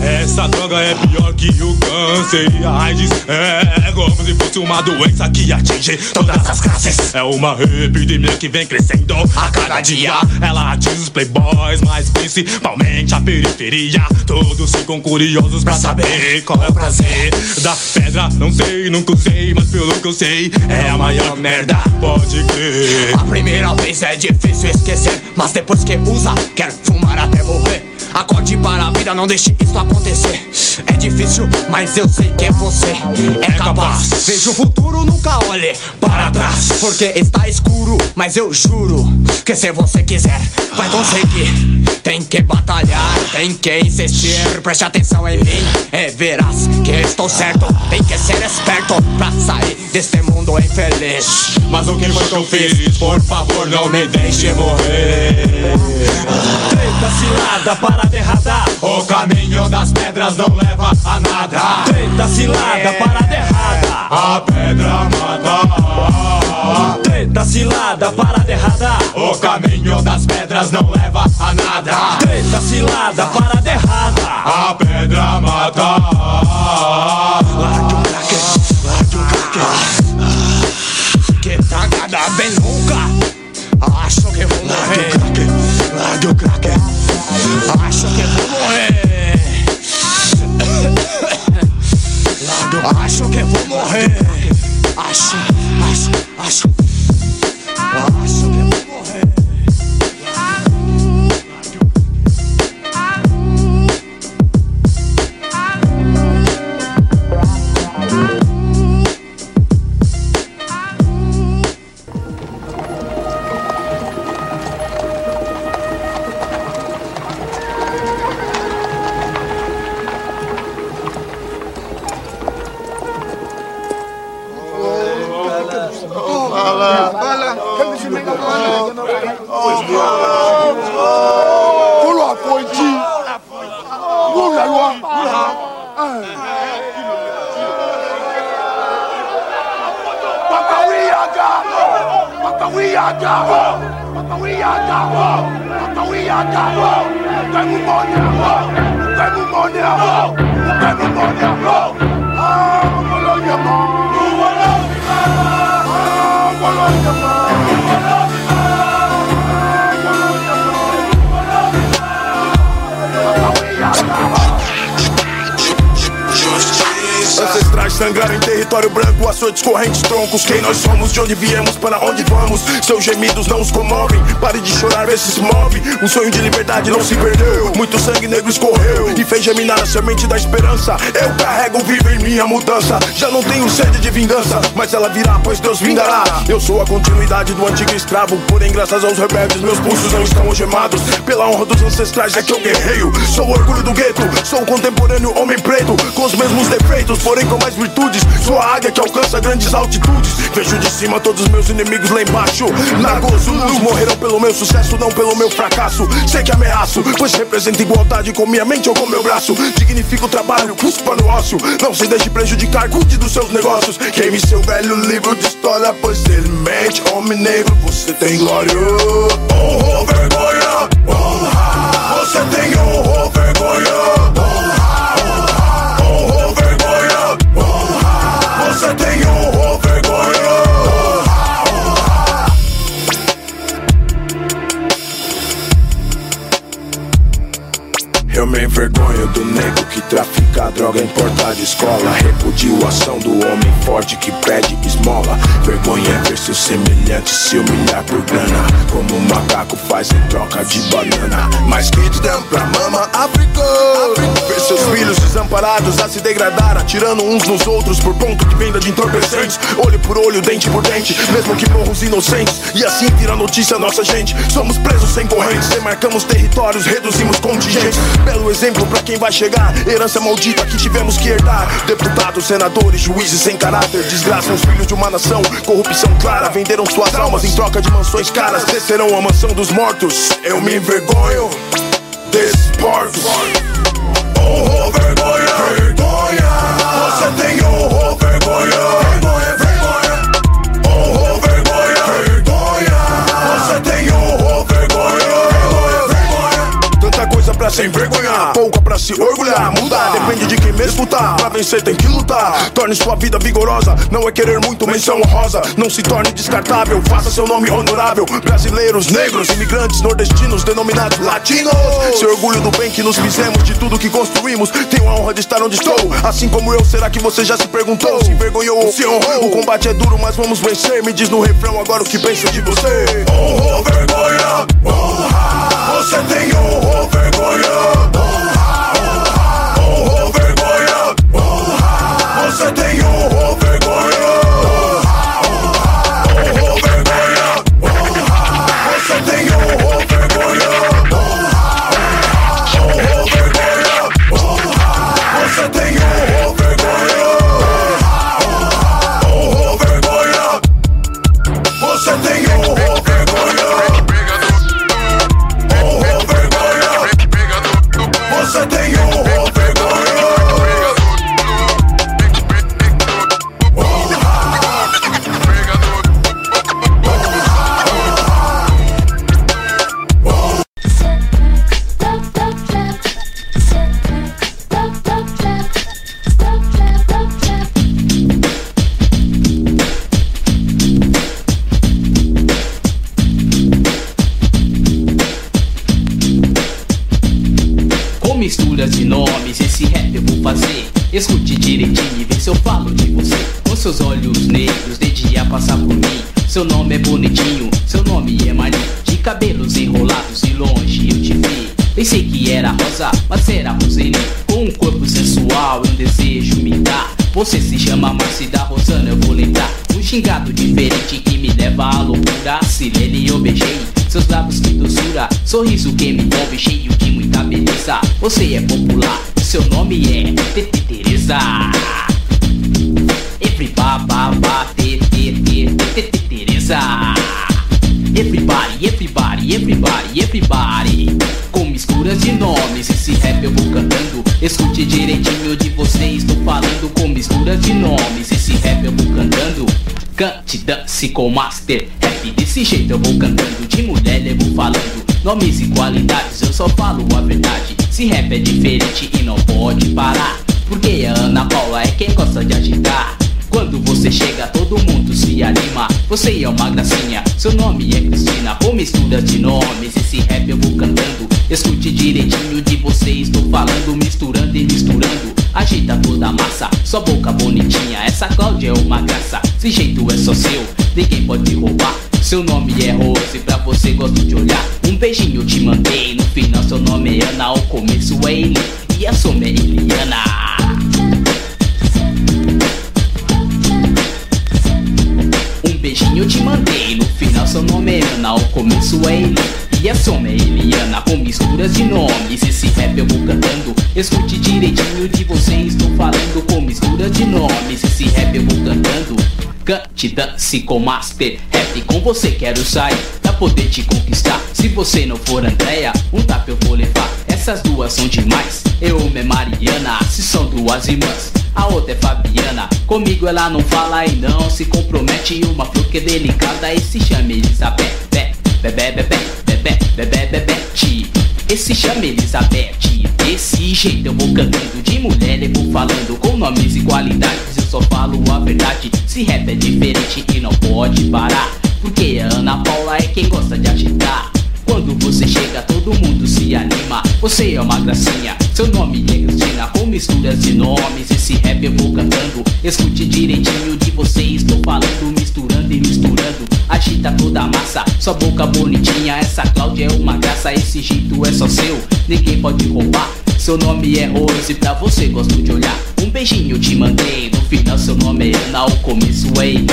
Essa droga é pior que o câncer e a AIDS. É como se fosse uma doença que atinge todas as classes. É uma epidemia que vem crescendo a cada dia. Ela atinge os playboys, mas principalmente a periferia. Todos ficam curiosos pra saber qual é o prazer da pedra. Não sei, nunca usei, mas pelo que eu sei, é a maior merda. Pode crer. A primeira vez é difícil esquecer, mas depois que usa, quer fumar até morrer. Acorde para a vida, não deixe isso acontecer. É difícil, mas eu sei que você é capaz. Veja o futuro, nunca olhe para trás. Porque está escuro, mas eu juro que se você quiser, vai conseguir. Tem que batalhar, tem que insistir. Preste atenção em mim, é verás que estou certo. Tem que ser esperto pra sair deste mundo infeliz. Mas o que foi que eu fiz? Por favor, não me deixe morrer. Treta cilada, parada errada. O caminho das pedras não leva a nada. Treta cilada, parada errada. A pedra mata. Treta cilada, parada errada. O caminho das pedras não leva a nada. Treta cilada, parada errada. A pedra mata. Que vou morrer. Acho, correntes, troncos. Quem nós somos, de onde viemos, para onde vamos. Seus gemidos não os comovem. Pare de chorar, vê se move. Um sonho de liberdade não se perdeu. Muito sangue negro escorreu e fez germinar a semente da esperança. Eu carrego vivo em minha mudança. Já não tenho sede de vingança, mas ela virá, pois Deus vindará. Eu sou a continuidade do antigo escravo. Porém, graças aos rebeldes, meus pulsos não estão algemados. Pela honra dos ancestrais é que eu guerreio. Sou o orgulho do gueto, sou o contemporâneo homem preto. Com os mesmos defeitos, porém com mais virtudes. Sou a águia que alcança grandes altitudes. Vejo de cima todos os meus inimigos lá embaixo. Nagozulus morrerão pelo meu sucesso, não pelo meu fracasso. Sei que ameaço, pois represento igualdade com minha mente ou com meu braço. Dignifico o trabalho, cuspa no ócio. Não se deixe prejudicar, cuide dos seus negócios. Queime seu velho livro de história, pois ele mente. Homem negro, você tem glória. Honra ou vergonha? Honra. Você tem honra ou vergonha? Eu me envergonho do nego que trafica droga em porta de escola. Repudio a ação do homem forte que pede esmola. Vergonha é ver seu semelhante se humilhar por grana. Como um macaco faz em troca de banana. Mas kids dão pra mama, África. Ver seus filhos desamparados a se degradar, atirando uns nos outros por ponto de venda de entorpecentes. Olho por olho, dente por dente, mesmo que morram os inocentes. E assim vira notícia nossa gente. Somos presos sem correntes, demarcamos territórios, reduzimos contingentes. Belo exemplo pra quem vai chegar. Herança maldita que tivemos que herdar. Deputados, senadores, juízes sem caráter. Desgraçam os filhos de uma nação. Corrupção clara. Venderam suas almas em troca de mansões caras. Descerão a mansão dos mortos. Eu me envergonho desses porcos. Honra, vergonha. Vergonha. Você tem vergonha. Vergonha, pra se envergonhar, pouca pra se orgulhar. Mudar depende de quem mesmo tá. Pra vencer tem que lutar. Torne sua vida vigorosa. Não é querer muito, menção honrosa. Não se torne descartável. Faça seu nome honorável. Brasileiros, negros, imigrantes, nordestinos, denominados latinos. Seu orgulho do bem que nos fizemos, de tudo que construímos. Tenho a honra de estar onde estou. Assim como eu, será que você já se perguntou? Se envergonhou ou se honrou? O combate é duro, mas vamos vencer. Me diz no refrão agora o que pensa de você. Honra, vergonha. Honra. Você tem honra, vergonha. Eu falo de você. Com seus olhos negros, de dia passar por mim. Seu nome é bonitinho, seu nome é Maria. De cabelos enrolados e longe eu te vi. Pensei que era rosa, mas era Roseli. Com um corpo sensual e um desejo me dá. Você se chama Marci da Rosana, eu vou lembrar. Um xingado diferente que me leva à loucura. Silene eu beijei, seus lábios que doçura. Sorriso que me envolve, cheio de muita beleza. Você é popular, seu nome é Com master. Rap desse jeito eu vou cantando. De mulher eu vou falando. Nomes e qualidades, eu só falo a verdade. Se rap é diferente e não pode parar. Porque a Ana Paula é quem gosta de agitar. Quando você chega, todo mundo se anima. Você é uma gracinha, seu nome é Cristina. Com mistura de nomes, Agita toda a massa, sua boca bonitinha. Essa Cláudia é uma graça, esse jeito é só seu, ninguém pode roubar. Seu nome é Rose, pra você gosto de olhar. Um beijinho te mandei, no final seu nome é Ana, ao começo é Eli e a soma é Eliana. Um beijinho te mandei, no final seu nome é Ana, ao começo é Eli e a soma é Eliana. Com misturas de nomes, esse rap eu vou cantando. Escute direitinho de você, estou falando com misturas de nomes, esse rap eu vou cantando. Cante, dance com master, rap com você quero sair, pra poder te conquistar. Se você não for Andréia, um tapa eu vou levar. Essas duas são demais, eu uma é Mariana, se são duas irmãs. A outra é Fabiana, comigo ela não fala e não se compromete. Uma flor que é delicada e se chama Elizabeth. Bé, bebê, bebê, bebê, bebê, bebete. Esse chama Elizabeth. Desse jeito eu vou cantando de mulher, eu vou falando com nomes e qualidades. Eu só falo a verdade. Se rap é diferente e não pode parar. Porque a Ana Paula é quem gosta de agitar. Quando você chega, todo mundo se anima. Você é uma gracinha, seu nome é Cristina. Com misturas de nomes, esse rap eu vou cantando. Escute direitinho de você, estou falando, misturando e misturando. Agita toda a massa, sua boca bonitinha. Essa Cláudia é uma graça, esse jeito é só seu, ninguém pode roubar. Seu nome é Rose, pra você gosto de olhar. Um beijinho te mandei, no final seu nome é Ana, o começo é Eli.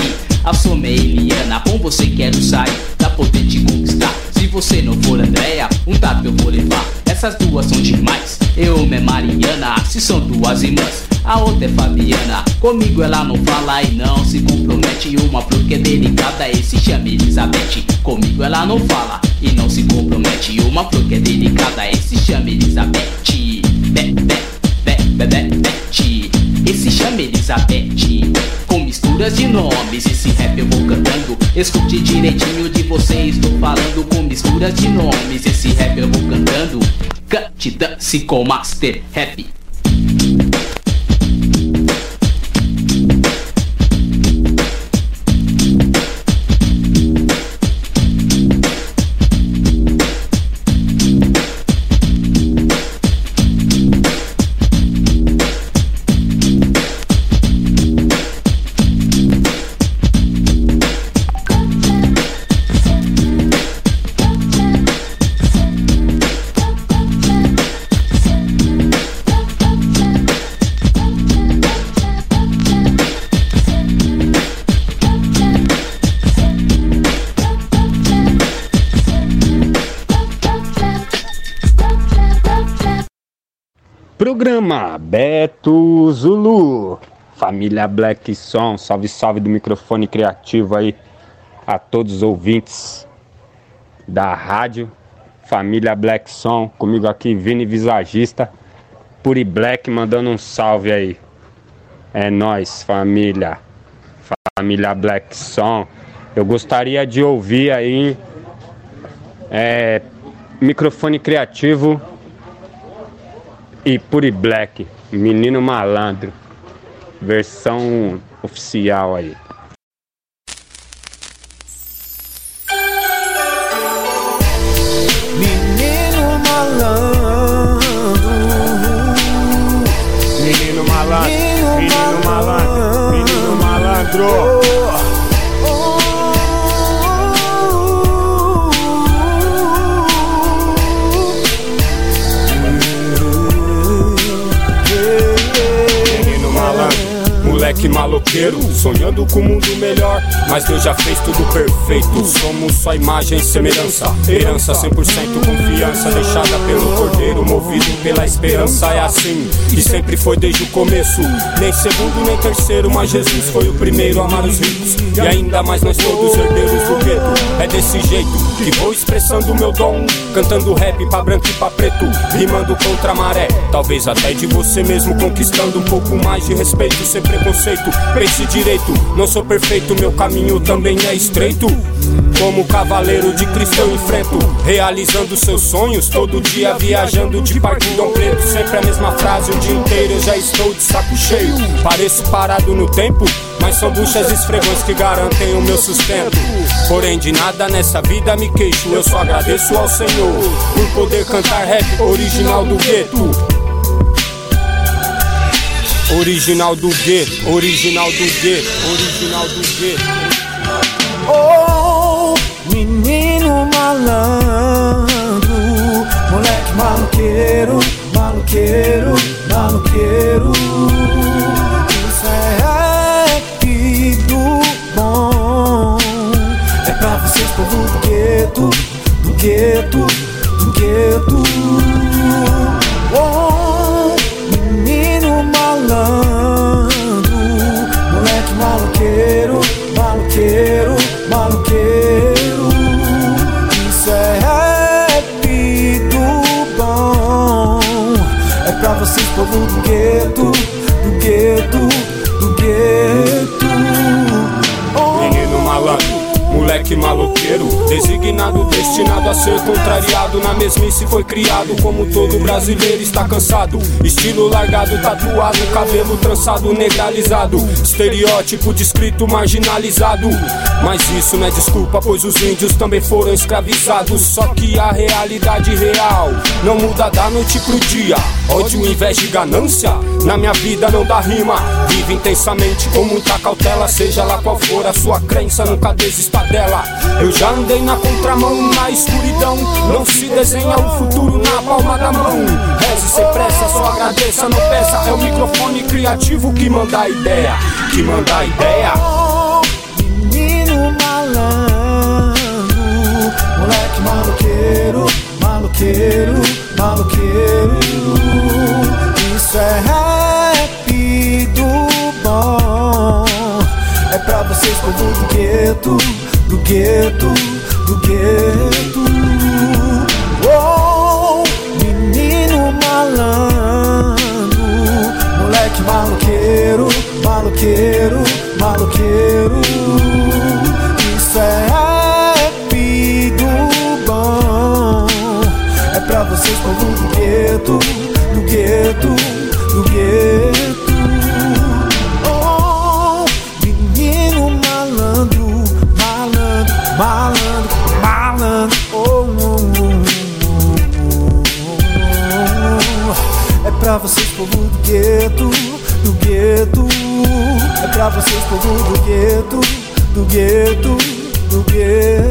A soma é Eliana, com você quero sair, pra poder te conquistar. Se você não for Andréia, um tapa eu vou levar. Essas duas são demais, eu se são duas irmãs. A outra é Fabiana, comigo ela não fala e não se compromete. Uma flor que é delicada, esse chama Elizabeth. Comigo ela não fala e não se compromete. Uma flor que é delicada, esse chama Elizabeth. Be, be, be, be, be, Bete. Esse chama Elizabeth. Misturas de nomes, esse rap eu vou cantando. Escute direitinho de você, estou falando com misturas de nomes. Esse rap eu vou cantando. Cante, dance com Master Rap. Programa. Beto Zulu, família Black Som, salve salve do microfone criativo aí a todos os ouvintes da rádio, família Black Som, comigo aqui Vini Visagista, Puri Black mandando um salve aí. É nós, família, família Black Som. Eu gostaria de ouvir aí é, microfone criativo e Puri Black, Menino Malandro, versão oficial aí. Menino malandro, Menino malandro, menino malandro, menino malandro. Moleque maloqueiro, sonhando com um mundo melhor. Mas Deus já fez tudo perfeito. Somos só imagem e semelhança. Herança 100% confiança deixada pelo cordeiro, movido pela esperança. É assim que sempre foi desde o começo. Nem segundo nem terceiro, mas Jesus foi o primeiro a amar os ricos. E ainda mais nós todos herdeiros do gueto. É desse jeito que vou expressando meu dom. Cantando rap pra branco e pra preto. Rimando contra a maré. Talvez até de você mesmo conquistando um pouco mais de respeito sem preconceito. Pense direito, não sou perfeito, meu caminho também é estreito. Como cavaleiro de Cristo eu enfrento, realizando seus sonhos, todo dia viajando de partidão preto. Sempre a mesma frase o dia inteiro, eu já estou de saco cheio. Pareço parado no tempo, mas são buchas e esfregões que garantem o meu sustento. Porém, de nada nessa vida me queixo, eu só agradeço ao Senhor por poder cantar rap original do gueto. Original do gueto, original do gueto, original do gueto. Oh, menino malandro, moleque maluqueiro, maluqueiro, maluqueiro. Isso é rap do bom. É pra vocês, povo do gueto, do gueto, do gueto. Oh, moleque maloqueiro, designado, destinado a ser contrariado. Na mesmice foi criado, como todo brasileiro está cansado. Estilo largado, tatuado, cabelo trançado, negralizado. Estereótipo descrito, marginalizado. Mas isso não é desculpa, pois os índios também foram escravizados. Só que a realidade real não muda da noite pro dia. Ódio, inveja e ganância, na minha vida não dá rima. Vive intensamente com muita cautela, seja lá qual for a sua crença, nunca desista dela. Eu já andei na contramão, na escuridão. Não se desenha o futuro na palma da mão. Reze sem pressa, só agradeça, não peça. É o microfone criativo que manda a ideia, que manda a ideia. Maloqueiro, maloqueiro. Isso é rap do bom. É pra vocês povo do gueto, do gueto, do gueto. Oh, menino malandro Moleque maloqueiro, maloqueiro, maloqueiro. Gueto, do gueto, do gueto. Oh, menino malandro, malandro, malandro, malandro. Oh, oh, oh, oh. É pra vocês, povo do gueto, do gueto. É pra vocês, povo do gueto, do gueto, do gueto.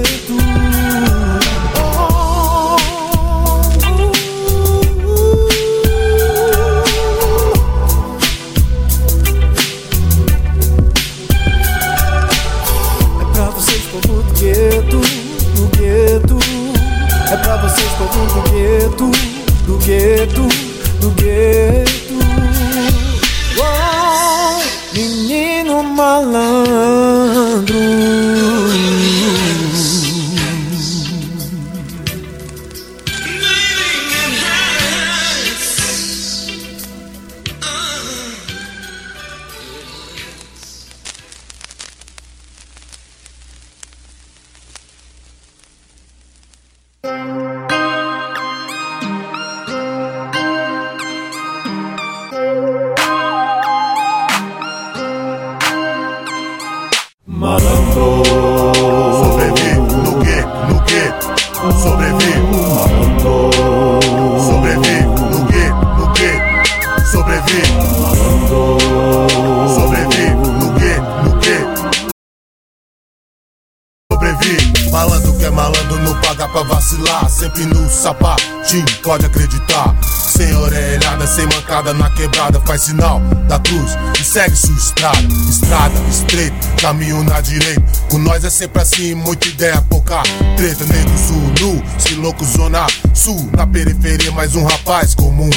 Caminho na direita. Com nós é sempre assim, muita ideia, pouca. Treta Negro sul, nu, se louco zona sul. Na periferia mais um rapaz comum.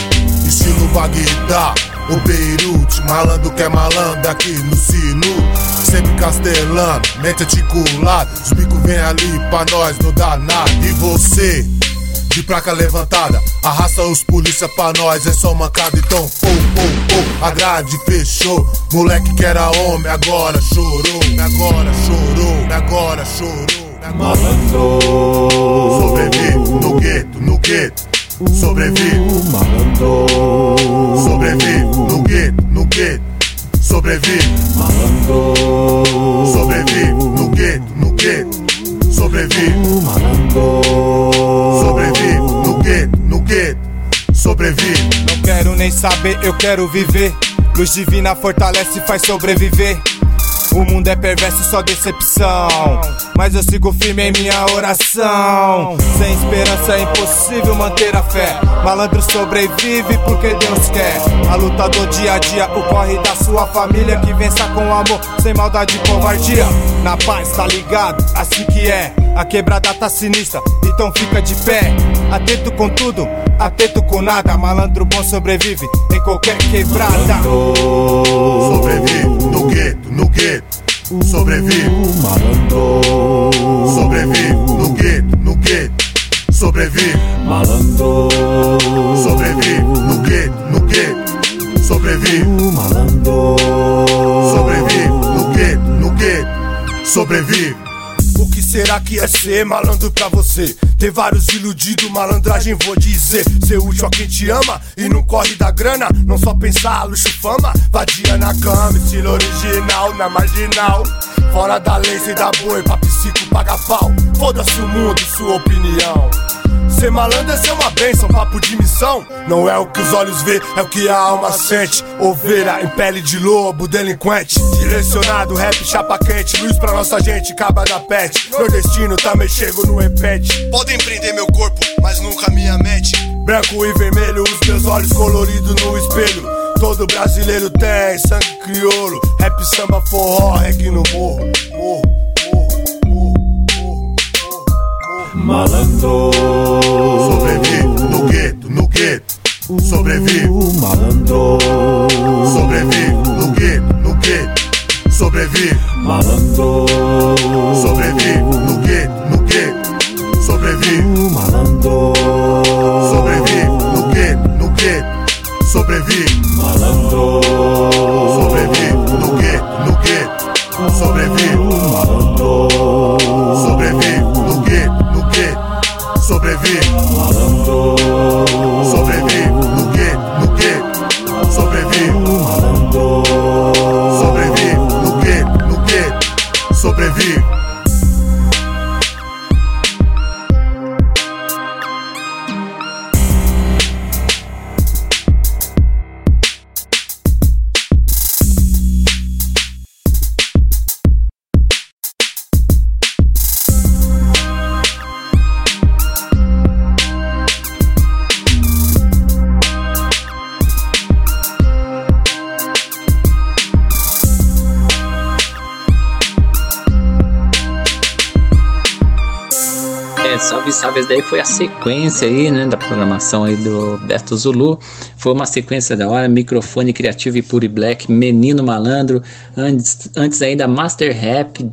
Estilo Bagdá, o Beirute Malandro que é malandro aqui no sino Sempre castelano, mente articulada. Os bicos vem ali pra nós, não dá nada. E você, de placa levantada Arrasta os polícia pra nós, é só mancada Então, pô, pô, pô, a grade fechou Moleque que era homem, agora chorou Agora chorou, agora chorou Malandro. Sobrevive no gueto, no gueto. Sobrevive Malandro. Sobrevive no gueto, no gueto. Sobrevive Malandro. Sobrevive no gueto, no gueto Sobrevive Malandro no gueto, no gueto Sobrevive Não quero nem saber, eu quero viver. Luz divina fortalece e faz sobreviver. O mundo é perverso, só decepção. Mas eu sigo firme em minha oração. Sem esperança é impossível manter a fé. Malandro sobrevive porque Deus quer. A luta do dia a dia, o corre da sua família. Que vença com amor, sem maldade e covardia. Na paz, tá ligado? Assim que é. A quebrada tá sinistra, então fica de pé. Atento com tudo, atento com nada. Malandro bom sobrevive em qualquer quebrada. Sobrevive no gueto, no gueto Sobrevive Malandro Sobrevive no gueto, no gueto Sobrevive Malandro. Sobrevive no gueto, no gueto Sobrevive Malandro. Sobrevive no gueto, no gueto Sobrevive O que será que é ser malandro pra você? Tem vários iludidos, malandragem vou dizer. Ser útil a quem te ama e não corre da grana. Não só pensar luxo, fama, vadia na cama Estilo original, na marginal. Fora da lei, sem dar boi, pra psico paga pau. Foda-se o mundo, sua opinião Ser malandro é ser uma bênção, papo de missão. Não é o que os olhos vê, é o que a alma sente. Ovelha em pele de lobo, delinquente. Direcionado, rap, chapa quente. Luz pra nossa gente, caba da pet. Meu destino também chego no empete. Podem prender meu corpo, mas nunca minha mente Branco e vermelho, os meus olhos coloridos no espelho. Todo brasileiro tem sangue crioulo. Rap, samba, forró, reggae no. Morro. Sobrevive sequência aí, né, da programação aí do Beto Zulu. Foi uma sequência da hora, microfone criativo e pure black, menino malandro, antes, antes ainda Master Rap,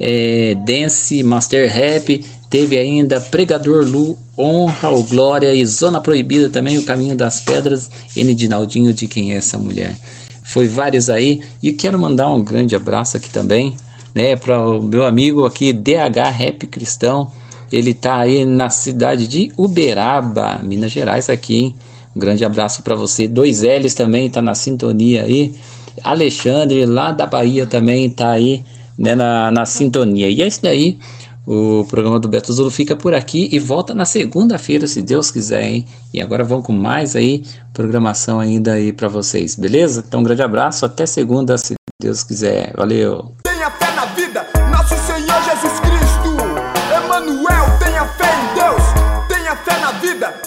é, Dance, Master Rap, teve ainda Pregador Lu, Honra ou Glória e Zona Proibida também, O Caminho das Pedras, N. Dinaldinho, de quem é essa mulher. Foi vários aí, e quero mandar um grande abraço aqui também, né, para o meu amigo aqui, DH Rap Cristão, ele tá aí na cidade de Uberaba, Minas Gerais aqui, hein? Um grande abraço para você. Dois L's também tá na sintonia aí. Alexandre lá da Bahia também tá aí, né, na, na sintonia. E é isso daí. O programa do Beto Zulu fica por aqui e volta na segunda-feira, se Deus quiser, hein? E agora vamos com mais aí programação ainda aí para vocês, beleza? Então um grande abraço, até segunda, se Deus quiser. Valeu.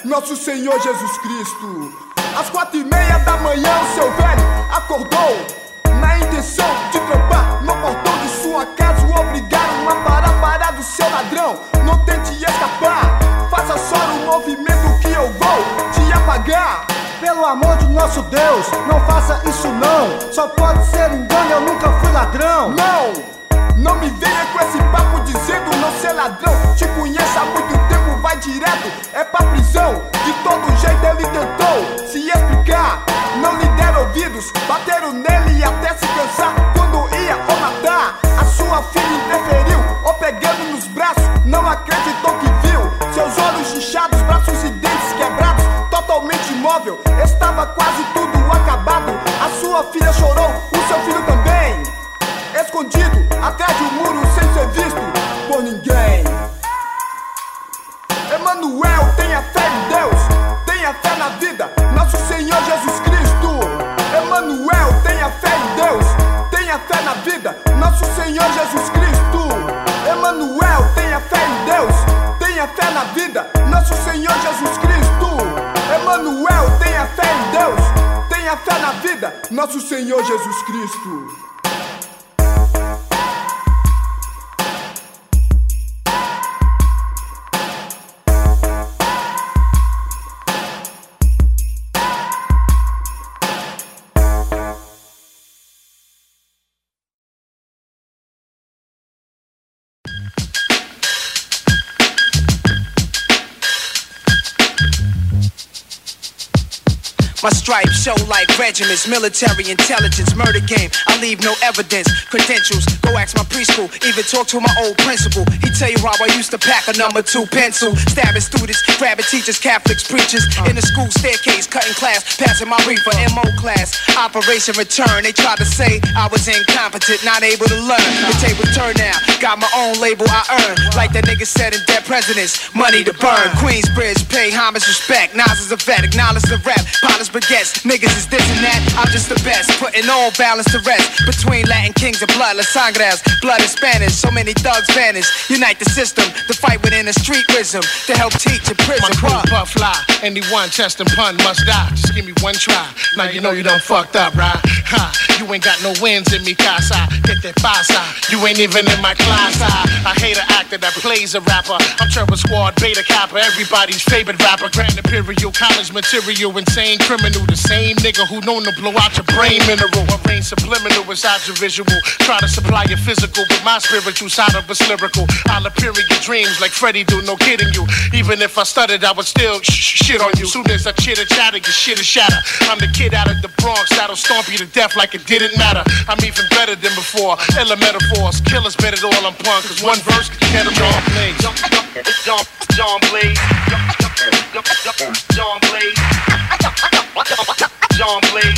Nosso Senhor Jesus Cristo. Às quatro e meia da manhã, o seu velho acordou. Na intenção de trampar no portão de sua casa, o obrigaram a parar, parar do seu ladrão. Não tente escapar, faça só o movimento que eu vou te apagar. Pelo amor de nosso Deus, não faça isso não. Só pode ser engano, eu nunca fui ladrão. Não! Não me venha com esse papo dizendo não ser ladrão. Te conheço há muito tempo, vai direto, é pra prisão. De todo jeito ele tentou se explicar. Não lhe deram ouvidos, bateram nele até se cansar. Quando ia ou matar, a sua filha interferiu. Ou pegando nos braços, não acreditou que viu. Seus olhos inchados, braços e dentes quebrados, totalmente imóvel. Estava quase tudo acabado. A sua filha chorou, o seu filho também escondido atrás de um muro sem ser visto por ninguém. Emanuel, tenha fé em Deus, tenha fé na vida, nosso Senhor Jesus Cristo. Emanuel, tenha fé em Deus, tenha fé na vida, nosso Senhor Jesus Cristo. Emanuel, tenha fé em Deus, tenha fé na vida, nosso Senhor Jesus Cristo. Emanuel, tenha fé em Deus, tenha fé na vida, nosso Senhor Jesus Cristo. Show like regiments, military intelligence, murder game. I leave no evidence, credentials. Go ask my preschool, even talk to my old principal. He tell you how I used to pack a number two pencil, stabbing students, grabbing teachers, Catholics, preachers. In the school staircase, cutting class, passing my reefer, MO class. Operation Return, they tried to say I was incompetent, not able to learn. The tables turn now, got my own label I earn. Like that nigga said in Dead Presidents, money to burn. Queensbridge, pay homage, respect. Nas is a vet, acknowledge the rap. Polish baguettes, niggas is this and that. I'm just the best, putting all balance to rest. Between Latin kings and blood, Las Sangras, blood is Spanish. So many thugs vanish. Unite the system, the fight within a street rhythm. To help teach in prison. My crew puff fly, anyone chest and pun must die. Just give me one try. Now you know you done fucked up, right? Ha, you ain't got no wins in me, casa. Get that pasa. You ain't even in my class. I, I hate an actor that plays a rapper. I'm Turbo Squad, Beta Kappa, everybody's favorite rapper. Grand Imperial, college material, insane criminal. The same nigga who known to blow out your brain mineral. Brain subliminal inside your visual. Try to supply your physical, but my spiritual side of us lyrical. I'll appear in your dreams like Freddie do, no kidding you. Even if I stuttered, I would still shit on you. Soon as I chitter chatter, your shit is shatter. I'm the kid out of the Bronx that'll stomp you to death like it didn't matter. I'm even better than before. Ella metaphors, killers better all I'm punk. Cause one verse can get them John Blaze. John, John, John Blaze. John Blaze. John Blaze.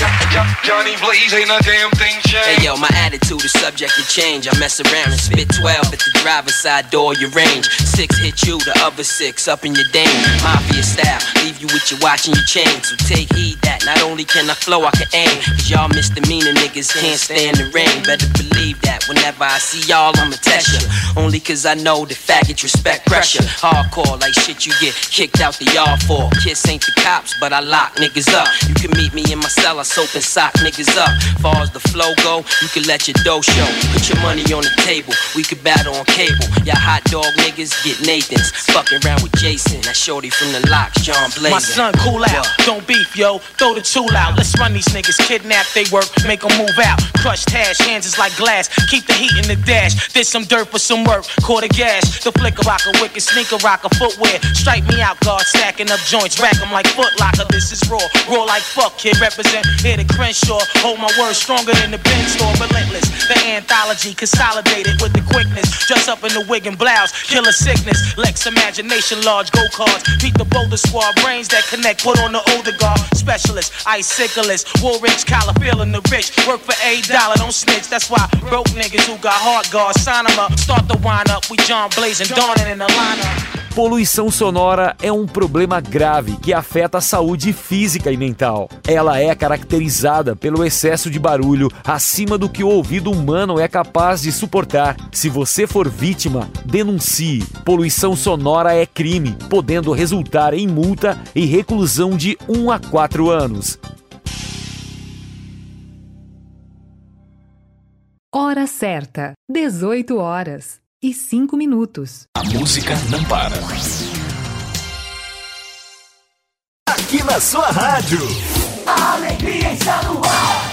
Johnny Blaze ain't a damn thing changed. Hey yo, my attitude is subject to change. I mess around and spit 12 at the driver's side door, your range. Six hit you, the other six up in your dame. Mafia style, leave you with your watch and your chain. So take heed that not only can I flow, I can aim. Cause y'all misdemeanor niggas can't stand the rain. Better believe that whenever I see y'all, I'ma test ya. Only cause I know the faggots respect pressure. Hardcore like shit you get kicked out the yard for. Kiss ain't the cops, but I lock niggas up. You can meet me in my cell, I soap and sock niggas up. Far as the flow go, you can let your dough show. Put your money on the table, we could battle on cable. Y'all hot dog niggas get Nathan's. Fucking around with Jason, that shorty from the locks, John Blaze. My son, cool out. Don't beef, yo. Throw the tool out. Let's run these niggas. Kidnap they work, make them move out. Crushed hash, hands is like glass. Keep the heat in the dash. Did some dirt for some work. Quarter gas. The flicker rocker, wicked sneaker rocker, footwear. Strike me out, guard. Stacking up joints. Rack 'em like Footlocker. This is raw. Raw like fuck, kid. Represent here to Crenshaw. Hold my word stronger than the Ben store. Relentless. The anthology consolidated with the quickness. Dress up in the wig and blouse. Killer sickness. Lex imagination, large go cards. Beat the boulder squad. Brains that connect. Put on the older guard. Specialist. Iciclist. Woolrich, collar. Feeling the rich. Work for a dollar. Don't snitch. That's why broke niggas who got hard guards. Sign 'em up. Start the wind up. We John Blazing. Dawning in the lineup. Poluição sonora é um problema grave que afeta a saúde física e mental. Ela é caracterizada pelo excesso de barulho acima do que o ouvido humano é capaz de suportar. Se você for vítima, denuncie. Poluição sonora é crime, podendo resultar em multa e reclusão de 1 a 4 anos. Hora certa, 18 horas e 5 minutos. A música não para. Aqui na sua rádio. A alegria está no ar.